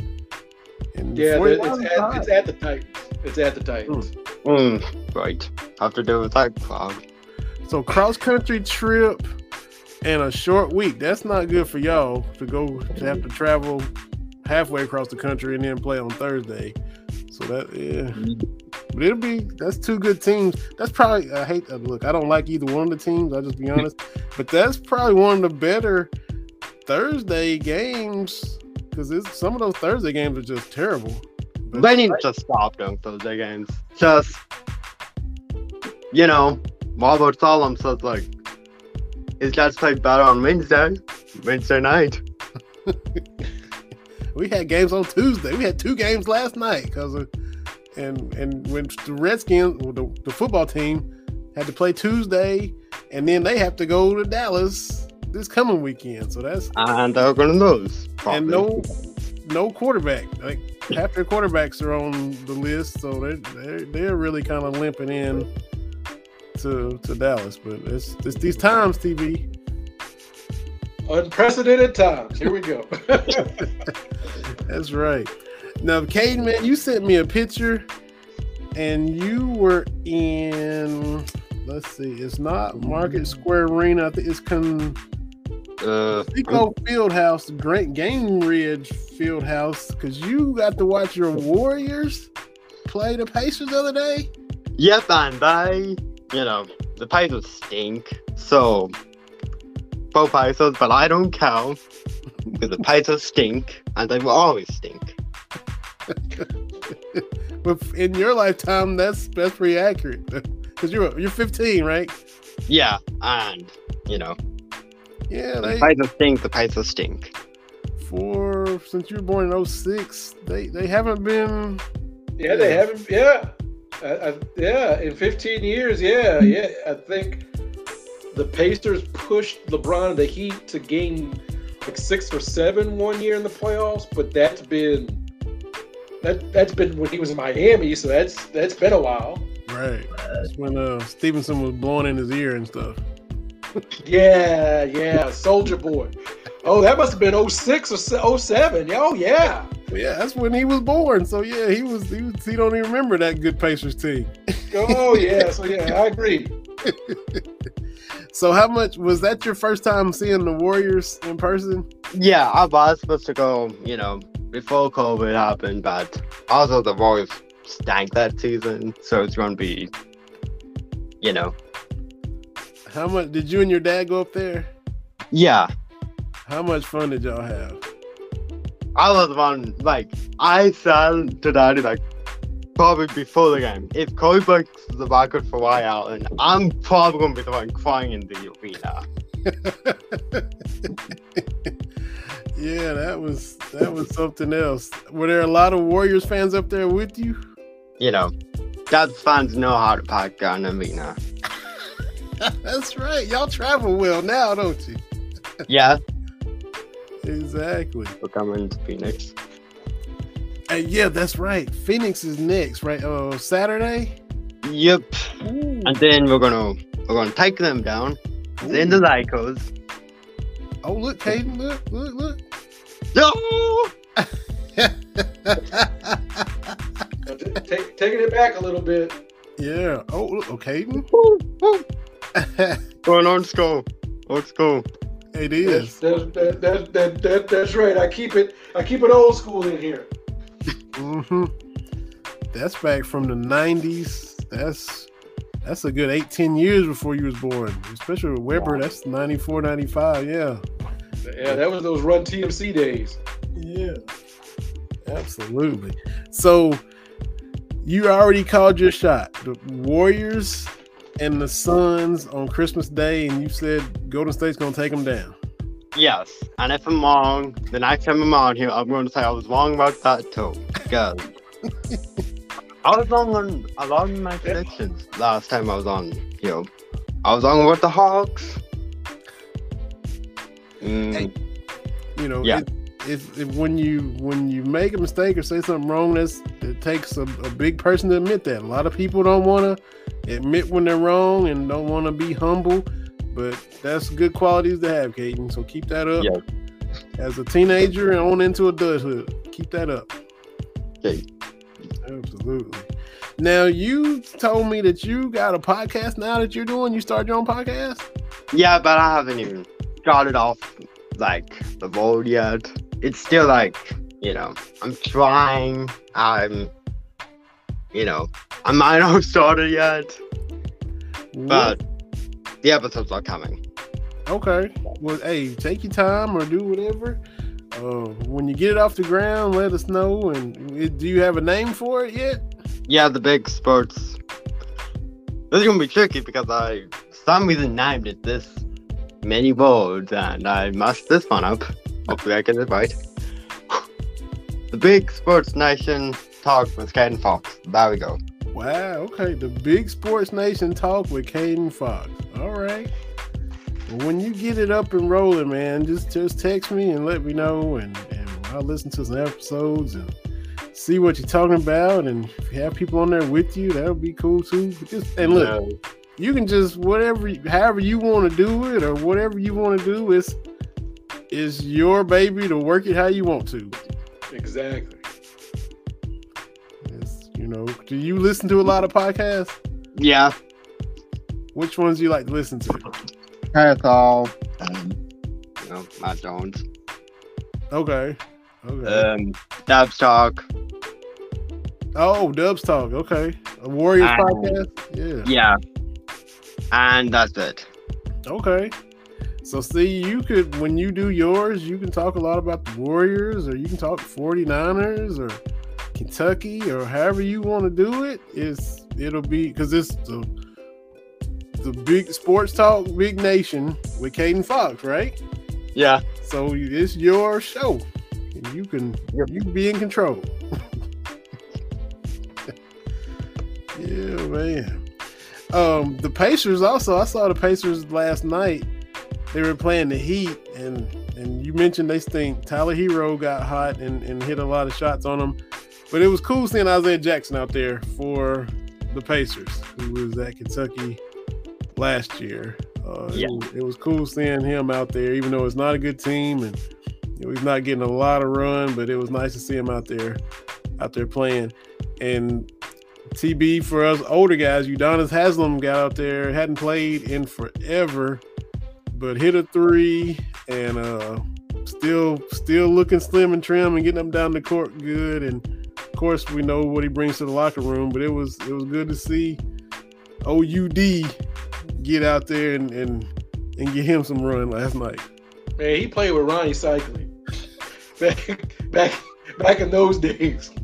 and Yeah, before- it's at, it's at the Titans. It's at the Titans. Mm, right. Have to do with that crowd. so cross country trip and a short week. That's not good for y'all to go to have to travel halfway across the country and then play on Thursday. So that yeah, mm-hmm. but it'll be that's two good teams. That's probably I hate that look. I don't like either one of the teams. I'll just be mm-hmm. honest, but that's probably one of the better Thursday games because some of those Thursday games are just terrible. But They need to stop doing Thursday games. Just, you know, Robert Solomon says, like, his guys play better on Wednesday, Wednesday night. we had games on Tuesday. We had two games last night because uh, and and when the Redskins, well, the, the football team, had to play Tuesday, and then they have to go to Dallas this coming weekend. So that's And they're going to lose. and no no quarterback. Like half their quarterbacks are on the list, so they're they're, they're really kind of limping in to to Dallas. But it's it's these times, TV. Unprecedented times. Here we go. That's right. Now, Kaden, man, you sent me a picture, and you were in. Let's see, it's not Market Square Arena. I think it's Con Uh, Pico Fieldhouse, Grant Game Ridge Fieldhouse, because you got to watch your Warriors play the Pacers the other day. Yep, and they, you know, the Pacers stink. So, both Pacers, but I don't care. Because the Pacers stink, and they will always stink. In your lifetime, that's that's pretty accurate. Because you're you're 15, right? Yeah, and, you know, Yeah, the they Pacers stink, the Pacers stink. for since you were born in 06, they they haven't been yeah, they haven't. Yeah, I, I, yeah. In 15 years, yeah, yeah. I think the Pacers pushed LeBron and the Heat to game like six or seven one year in the playoffs, but that's been that that's been when he was in Miami, so that's that's been a while. Right. That's when uh, Stephenson was blowing in his ear and stuff. Yeah, yeah, Soldier Boy. Oh, that must have been 06 or se- 07. Oh, yeah. Yeah, that's when he was born. So yeah, he was he, was, he don't even remember that good Pacers team. Oh, yeah. So, yeah, I agree. So how much was that your first time seeing the Warriors in person? Yeah, I was supposed to go, you know, before COVID happened, but also the Warriors stank that season, so it's going to be, you know, How much did you and your dad go up there? yeah. How much fun did y'all have? I was one like I said to Daddy like probably before the game. If Kobe breaks the record for Ray Allen, I'm probably gonna be the one crying in the arena. yeah, that was that was something else. Were there a lot of Warriors fans up there with you? You know, Dad's fans know how to pack down an arena. That's right. Y'all travel well now, don't you? Yeah, Exactly. we're coming to Phoenix. Hey, yeah, that's right. Phoenix is next, right? Oh, Saturday. Yep. Ooh. And then we're gonna we're gonna take them down. Then the Lycos. Oh, look, Kaden, look, look, look. No! Take, taking it back a little bit. Yeah. Oh, look, oh, okay. Going on school. Old school. it That's, is. that's, that, that, that, that, that's right. I keep it. I keep it old school in here. Hmm That's back from the '90s. That's that's a good eight, ten years before you was born. Especially with Webber, that's 94, 95. Yeah. Yeah, that was those Run TMC days. Yeah. Absolutely. So you already called your shot. The Warriors and the Suns on Christmas Day, and you said Golden State's gonna take them down. Yes. And if I'm wrong, the next time I'm on here, I'm going to say I was wrong about that too. Because I was wrong on a lot of my predictions last time I was on here. I was wrong about the Hawks. Mm, Hey. You know, Yeah. it, it's it, when you when you make a mistake or say something wrong, that's it takes a, a big person to admit that. A lot of people don't want to admit when they're wrong and don't want to be humble, but that's good qualities to have, Kaden. So keep that up. As a teenager and on into adulthood, keep that up. Okay. Absolutely. Now you told me that you got a podcast now that you're doing. You started your own podcast. Yeah, but I haven't even got it off like the road yet. It's still like, you know, I'm trying. I'm, you know, I might not have started yet, but the episodes are coming. Okay. Well, hey, take your time or do whatever. Uh, when you get it off the ground, let us know. And it- do you have a name for it yet? Yeah, the big sports. This is gonna be tricky because I, for some reason, named it this many words and I messed this one up. Hopefully, I get it right. The Big Sports Nation talk with Ken Fox. There we go. Wow. Okay. The Big Sports Nation talk with Kaden Fox. All right. Well, when you get it up and rolling, man, just just text me and let me know, and, and I'll listen to some episodes and see what you're talking about. And if you have people on there with you, that would be cool too. But just and look, you can just whatever however you want to do it or whatever you want to do is is your baby to work it how you want to Exactly. It's, you know. Do you listen to a lot of podcasts? Yeah, which ones do you like to listen to? That's all. Um, you know, Matt Jones. okay. Okay. Um, Dubs Talk. oh dubs talk. Okay. A warriors Um, podcast? Yeah. Yeah. And that's it. okay. So see you could when you do yours you can talk a lot about the warriors or you can talk 49ers or kentucky or however you want to do it it's it'll be because it's the the big sports talk big nation with Kaden Fox, right? Yeah. So it's your show. And you can Yep. you can be in control. yeah, man. Um, the Pacers also. I saw the Pacers last night. They were playing the Heat, and and you mentioned they stink. Tyler Herro got hot and, and hit a lot of shots on them. But it was cool seeing Isaiah Jackson out there for the Pacers, who was at Kentucky last year. Uh, Yeah. it, was, it was cool seeing him out there, even though it's not a good team and you know, he's not getting a lot of run, but it was nice to see him out there, out there playing. And TB for us older guys, Udonis Haslem got out there, hadn't played in forever, but hit a three and uh, still still looking slim and trim and getting them down the court good. And course, we know what he brings to the locker room, but it was it was good to see OUD get out there and and, and get him some run last night. Man, he played with Rony Seikaly back back back in those days.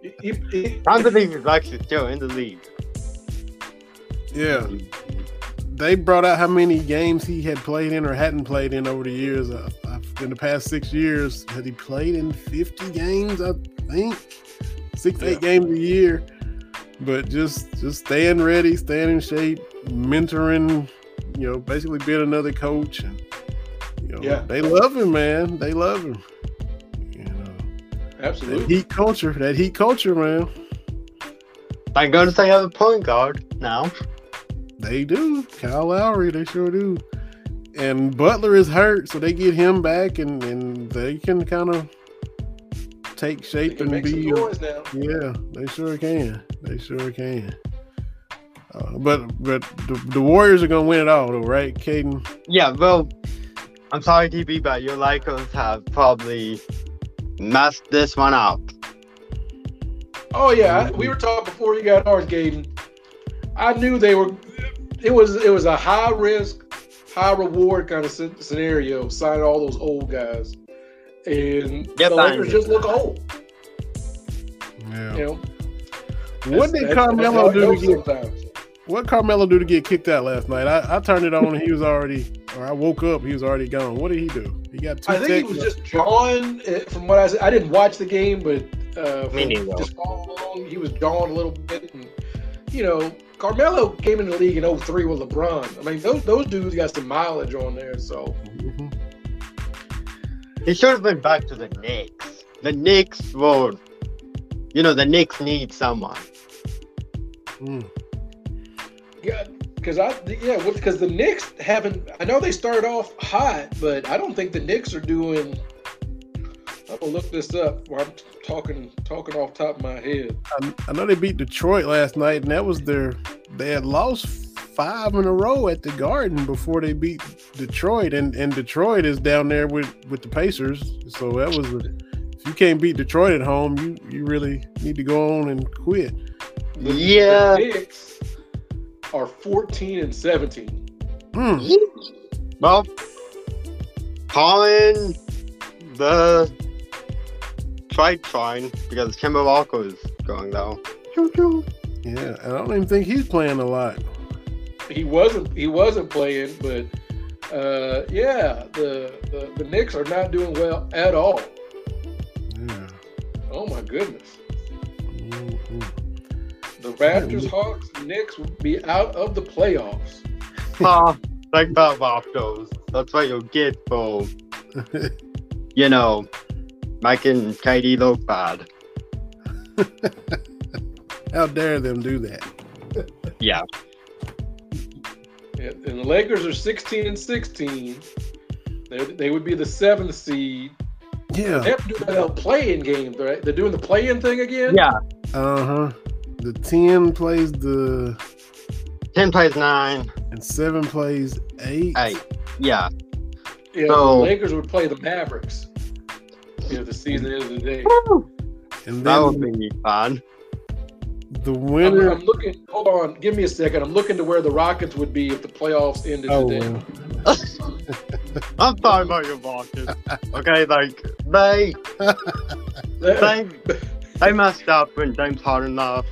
He- he- he- I he's actually still in the league. Yeah, they brought out how many games he had played in or hadn't played in over the years. Uh, uh, in the past six years, had he played in fifty games? I think six, eight games a year. But just just staying ready, staying in shape, mentoring. You know, basically being another coach, and you know, Yeah. they love him, man. They love him. You know, that absolutely. heat culture, that heat culture, man. Thank goodness they have a point guard now. They do. Kyle Lowry, they sure do. And Butler is hurt, so they get him back and, and they can kind of take shape and be. noise. Yeah, they sure can. They sure can. Uh, but but the, the Warriors are gonna win it all, though, right, Kaden? Yeah, well, I'm sorry, TB, but your Lakers have probably messed this one up. Oh yeah, I, we were talking before you got ours, Kaden. I knew they were. It was it was a high risk, high reward kind of scenario. Signing all those old guys, and Yep, the Lakers just look old. Yeah. You know, what did that's- that's Carmelo do to goes get? sometimes. What Carmelo do to get kicked out last night? I, I turned it on and he was already, or I woke up, he was already gone. What did he do? He got two. I think he was just John. From what I said, I didn't watch the game, but uh, Me from neither. just following along, he was John a little bit. And you know, Carmelo came in the league in 03 with LeBron. I mean, those those dudes got some mileage on there. So Mhm. He should have went back to the Knicks. The Knicks will, you know, the Knicks need someone. Mm. yeah, because I yeah, because the Knicks haven't. I know they started off hot, but I don't think the Knicks are doing. I'm gonna look this up while I'm talking talking off top of my head. I, I know they beat Detroit last night, and that was their. They had lost five in a row at the Garden before they beat Detroit, and and Detroit is down there with with the Pacers. So that was. A, if you can't beat Detroit at home, you you really need to go on and quit. Yeah. the Knicks are 14 and 17. Mm. Well, calling the trade fine because Kemba Walker is going though. Choo choo. Yeah, and I don't even think he's playing a lot. He wasn't he wasn't playing, but uh, yeah, the, the the Knicks are not doing well at all. Yeah. Oh my goodness. Mhm. The Raptors, Hawks, Knicks will be out of the playoffs. Ah, like that Raptors. That's what you'll get for, you know, making KD look bad. How dare them do that? Yeah. Yeah, and the Lakers are 16 and 16. They they would be the seventh seed. They Yeah. have to do that little play-in game, right? They're doing the play-in thing again. Yeah. Uh huh. The ten plays the 10 plays 9. and seven plays eight. 8. Yeah. Yeah, So- the Lakers would play the Mavericks. Yeah, the season is of the day. And That then would be fun. The I'm, winner. I'm looking. Hold on, give me a second. I'm looking to where the Rockets would be if the playoffs ended Oh, today. well. I'm sorry about your Rockets. Okay, like, they, they, they messed up when James Harden left.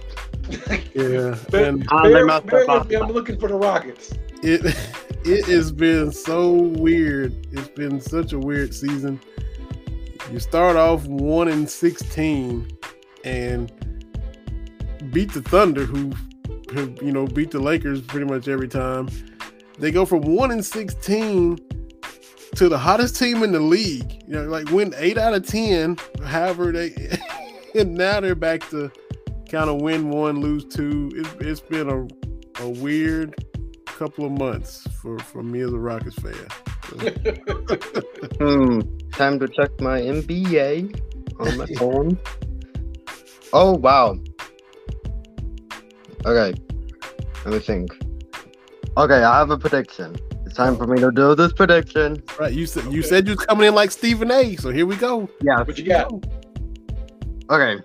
yeah. Bear- And Um, they bear- messed bear up with me, I'm looking for the Rockets. it it has been so weird. It's been such a weird season. You start off one and sixteen and beat the Thunder, who, who you know beat the Lakers pretty much every time. They go from one and sixteen to the hottest team in the league. You know, like win eight out of ten. However, they and now they're back to kind of win one, lose two. It, it's been a a weird couple of months for for me as a Rockets fan. Hmm. Time to check my NBA on my phone. Oh wow. Okay. Let me think. Okay, I have a prediction. It's time for me to do this prediction. Right? You said you Okay. said you was coming in like Stephen A. So here we go. Yeah. What you got? Okay.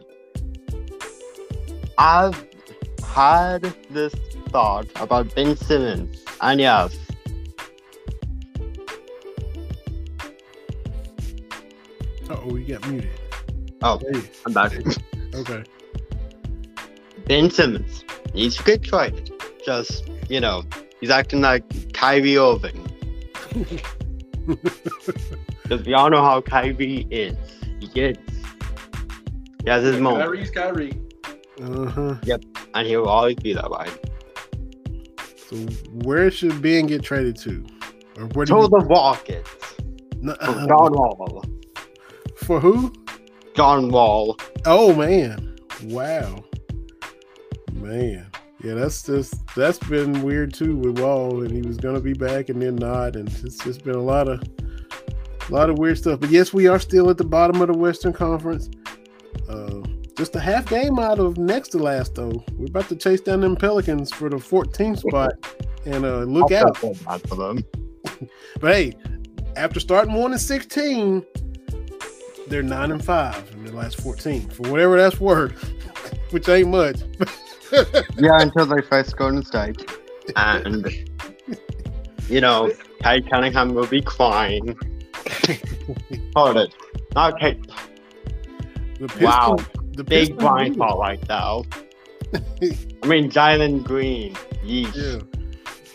I've had this thought about Ben Simmons, and yes, Oh, we got muted. Oh. Hey, I'm back. okay. Ben Simmons needs to get traded. Just, you know, he's acting like Kyrie Irving. Because we all know how Kyrie is. He gets. He has his moment, Kyrie's Kyrie. Uh huh. Yep. And he'll always be that way. So where should Ben get traded to? Or where do To you, the Rockets. Nuh- For John Wall. for who? John Wall. Oh man! Wow, man. Yeah, that's just that's been weird too with Wall, and he was gonna be back and then not, and it's just been a lot of a lot of weird stuff. But yes, we are still at the bottom of the Western Conference. Uh, just a half game out of next to last though. We're about to chase down them Pelicans for the 14th spot, and uh, look I'll out. for them. But hey, after starting one and 16, they're nine and five in their last 14 for whatever that's worth, which ain't much. Yeah, until they face Golden State. And, you know, Cade Cunningham will be crying. Hold it. Okay, Pistons, Wow. the big blind spot like that. I mean, Jalen Green. Yeesh.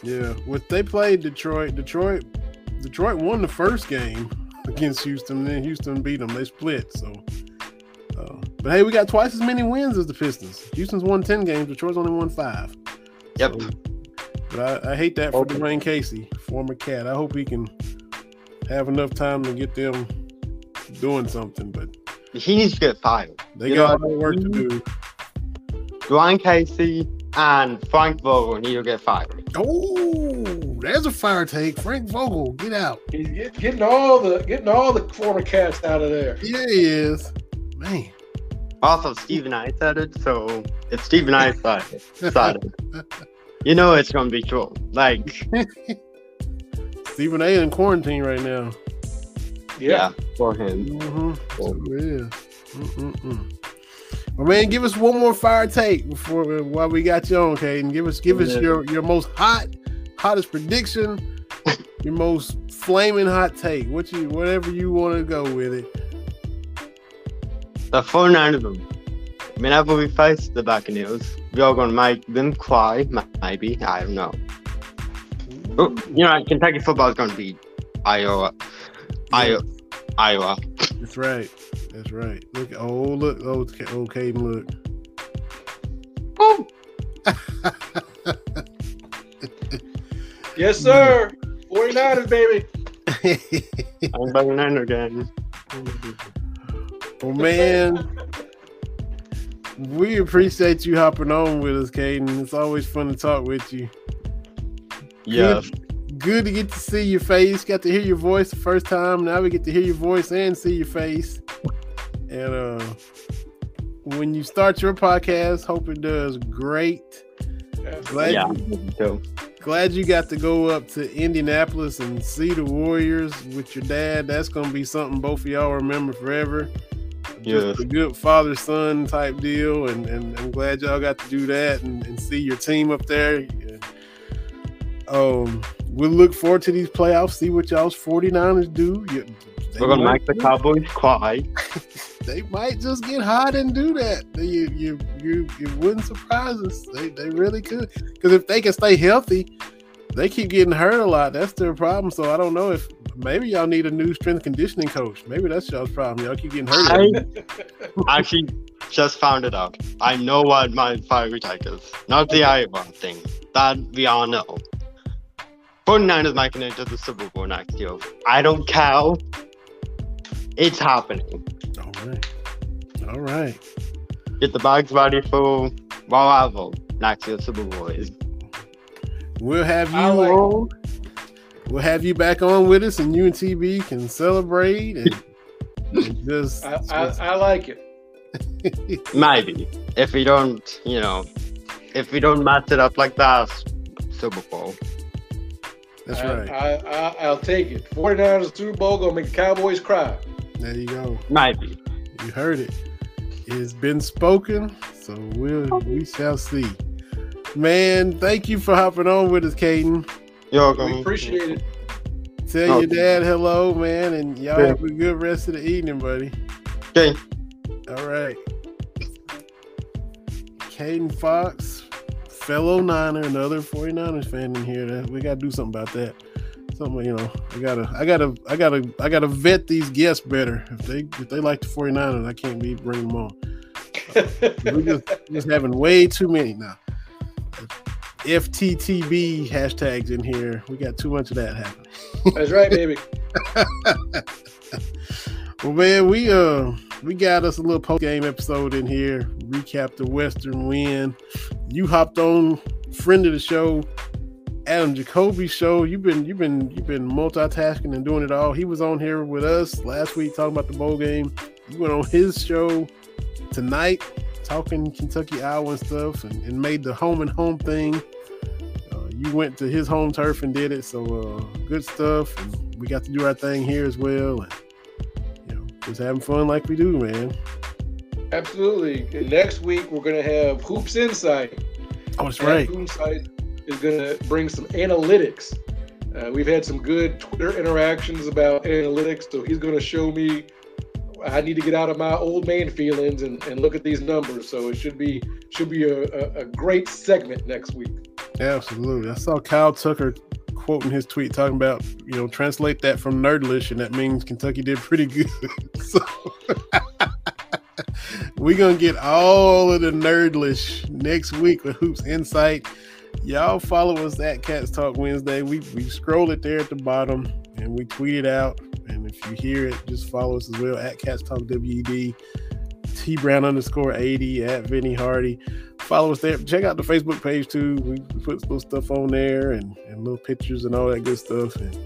Yeah, yeah. What they played Detroit. Detroit. Detroit won the first game against Houston. Then Houston beat them. They split. So, uh, but hey, we got twice as many wins as the Pistons. Houston's won ten games. Detroit's only won five. Yep. So, but I, I hate that for Okay. Dwane Casey, former cat. I hope he can have enough time to get them doing something. But He needs to get fired. they You got know, more work to do. Dwane Casey and Frank Vogel need to get fired. Oh, there's a fire take. Frank Vogel, get out. He's get, getting all the getting all the former cats out of there. Yeah, he is. Man. Also, Stephen I said it, so if Stephen I said it, said it, you know it's gonna be true. Like, Stephen A. in quarantine right now. Yeah. for him. Mm-hmm. So, yeah. Mm-mm-mm. Well, man, give us one more fire take before while we got you on, Kaden. Give us give us your your most hot, hottest prediction, your most flaming hot take. What you whatever you want to go with it. The 49ers, them. whenever we face the Buccaneers, we're gonna make them cry. Maybe I don't know. Oh, you know, Kentucky football is gonna be Iowa, Iowa, Iowa. That's right. That's right. Look, oh look, oh, Ca- oh Kaden, look. Woo! Yes, sir. 49ers, baby. I'm Buccaneers again. Well, man, we appreciate you hopping on with us, Kaden. It's always fun to talk with you. Yes. Good to get to see your face. Got to hear your voice the first time. Now we get to hear your voice and see your face. And uh when you start your podcast, hope it does great. Glad, Yeah. So, glad you got to go up to Indianapolis and see the Warriors with your dad. That's gonna be something both of y'all remember forever. A good father son type deal, and, and I'm glad y'all got to do that and, and see your team up there. Um, we'll look forward to these playoffs, see what y'all's 49ers do. We're gonna might make the Cowboys cry. They might just get hot and do that. You you you, you wouldn't surprise us. They they really could. Because if they can stay healthy, they keep getting hurt a lot. That's their problem. So I don't know if maybe y'all need a new strength conditioning coach. Maybe that's y'all's problem. Y'all keep getting hurt. I actually just found it out. I know what my fiery take is. Not the Iowa thing. That we all know. 49ers making it to the Super Bowl next year. I don't care. It's happening. All right. All right. Get the bags ready for whatever next year's Super Bowl is. We'll have you I like- on. We'll have you back on with us, and you and TB can celebrate and, and just. I, I, I like it. Maybe. If we don't, you know, if we don't match it up like that, Super Bowl. that's I, right. I, I, I'll take it. 49ers Super Bowl gonna make the Cowboys cry. There you go. Maybe. You heard it. It's been spoken, so we'll we shall see. Man, thank you for hopping on with us, Kaden. You're We welcome. appreciate it. Tell your dad hello, man, and y'all Yeah. have a good rest of the evening, buddy. Okay. All right. Kaden Fox, fellow Niner, another 49ers fan in here. We gotta do something about that. Something, you know, I gotta I gotta I gotta I gotta vet these guests better. If they if they like the 49ers, I can't be bringing them on. We're just, just having way too many now. FTTB hashtags in here. We got too much of that happening. That's right, baby. Well, man, we uh we got us a little post game episode in here. Recap the Western win. You hopped on, friend of the show, Adam Jacoby show. You've been you've been you've been multitasking and doing it all. He was on here with us last week talking about the bowl game. You went on his show tonight, talking Kentucky, Iowa and stuff, and, and made the home and home thing. You went to his home turf and did it, so uh, good stuff. And we got to do our thing here as well, and you know, just having fun like we do, man. Absolutely. Next week we're gonna have Hoops Insight. Oh, that's right. Hoops Insight is gonna bring some analytics. Uh, we've had some good Twitter interactions about analytics, so he's gonna show me I need to get out of my old man feelings and, and look at these numbers. So it should be should be a, a, a great segment next week. Absolutely. I saw Kyle Tucker quoting his tweet talking about, you know, translate that from nerdlish, and that means Kentucky did pretty good. so we're gonna get all of the nerdlish next week with Hoops Insight. Y'all follow us at Cats Talk Wednesday. We we scroll it there at the bottom and we tweet it out. And if you hear it, just follow us as well at Cats Talk WED. T Brown underscore 80 at Vinny Hardy. Follow us there. Check out the Facebook page too. We, we put little stuff on there and, and little pictures and all that good stuff. And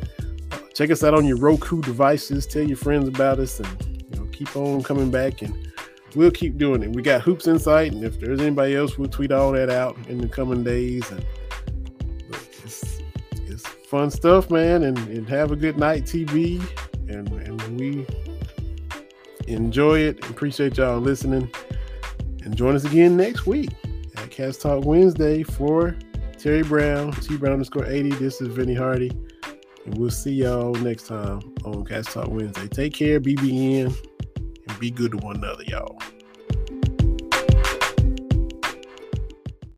uh, check us out on your Roku devices. Tell your friends about us and you know keep on coming back and we'll keep doing it. We got Hoops Insight, and if there's anybody else, we'll tweet all that out in the coming days. And it's, it's fun stuff, man. And, and have a good night, TB. And, and we enjoy it. Appreciate y'all listening. And join us again next week at Cats Talk Wednesday for Terry Brown, T Brown underscore 80. This is Vinny Hardy. And we'll see y'all next time on Cats Talk Wednesday. Take care, BBN, and be good to one another, y'all.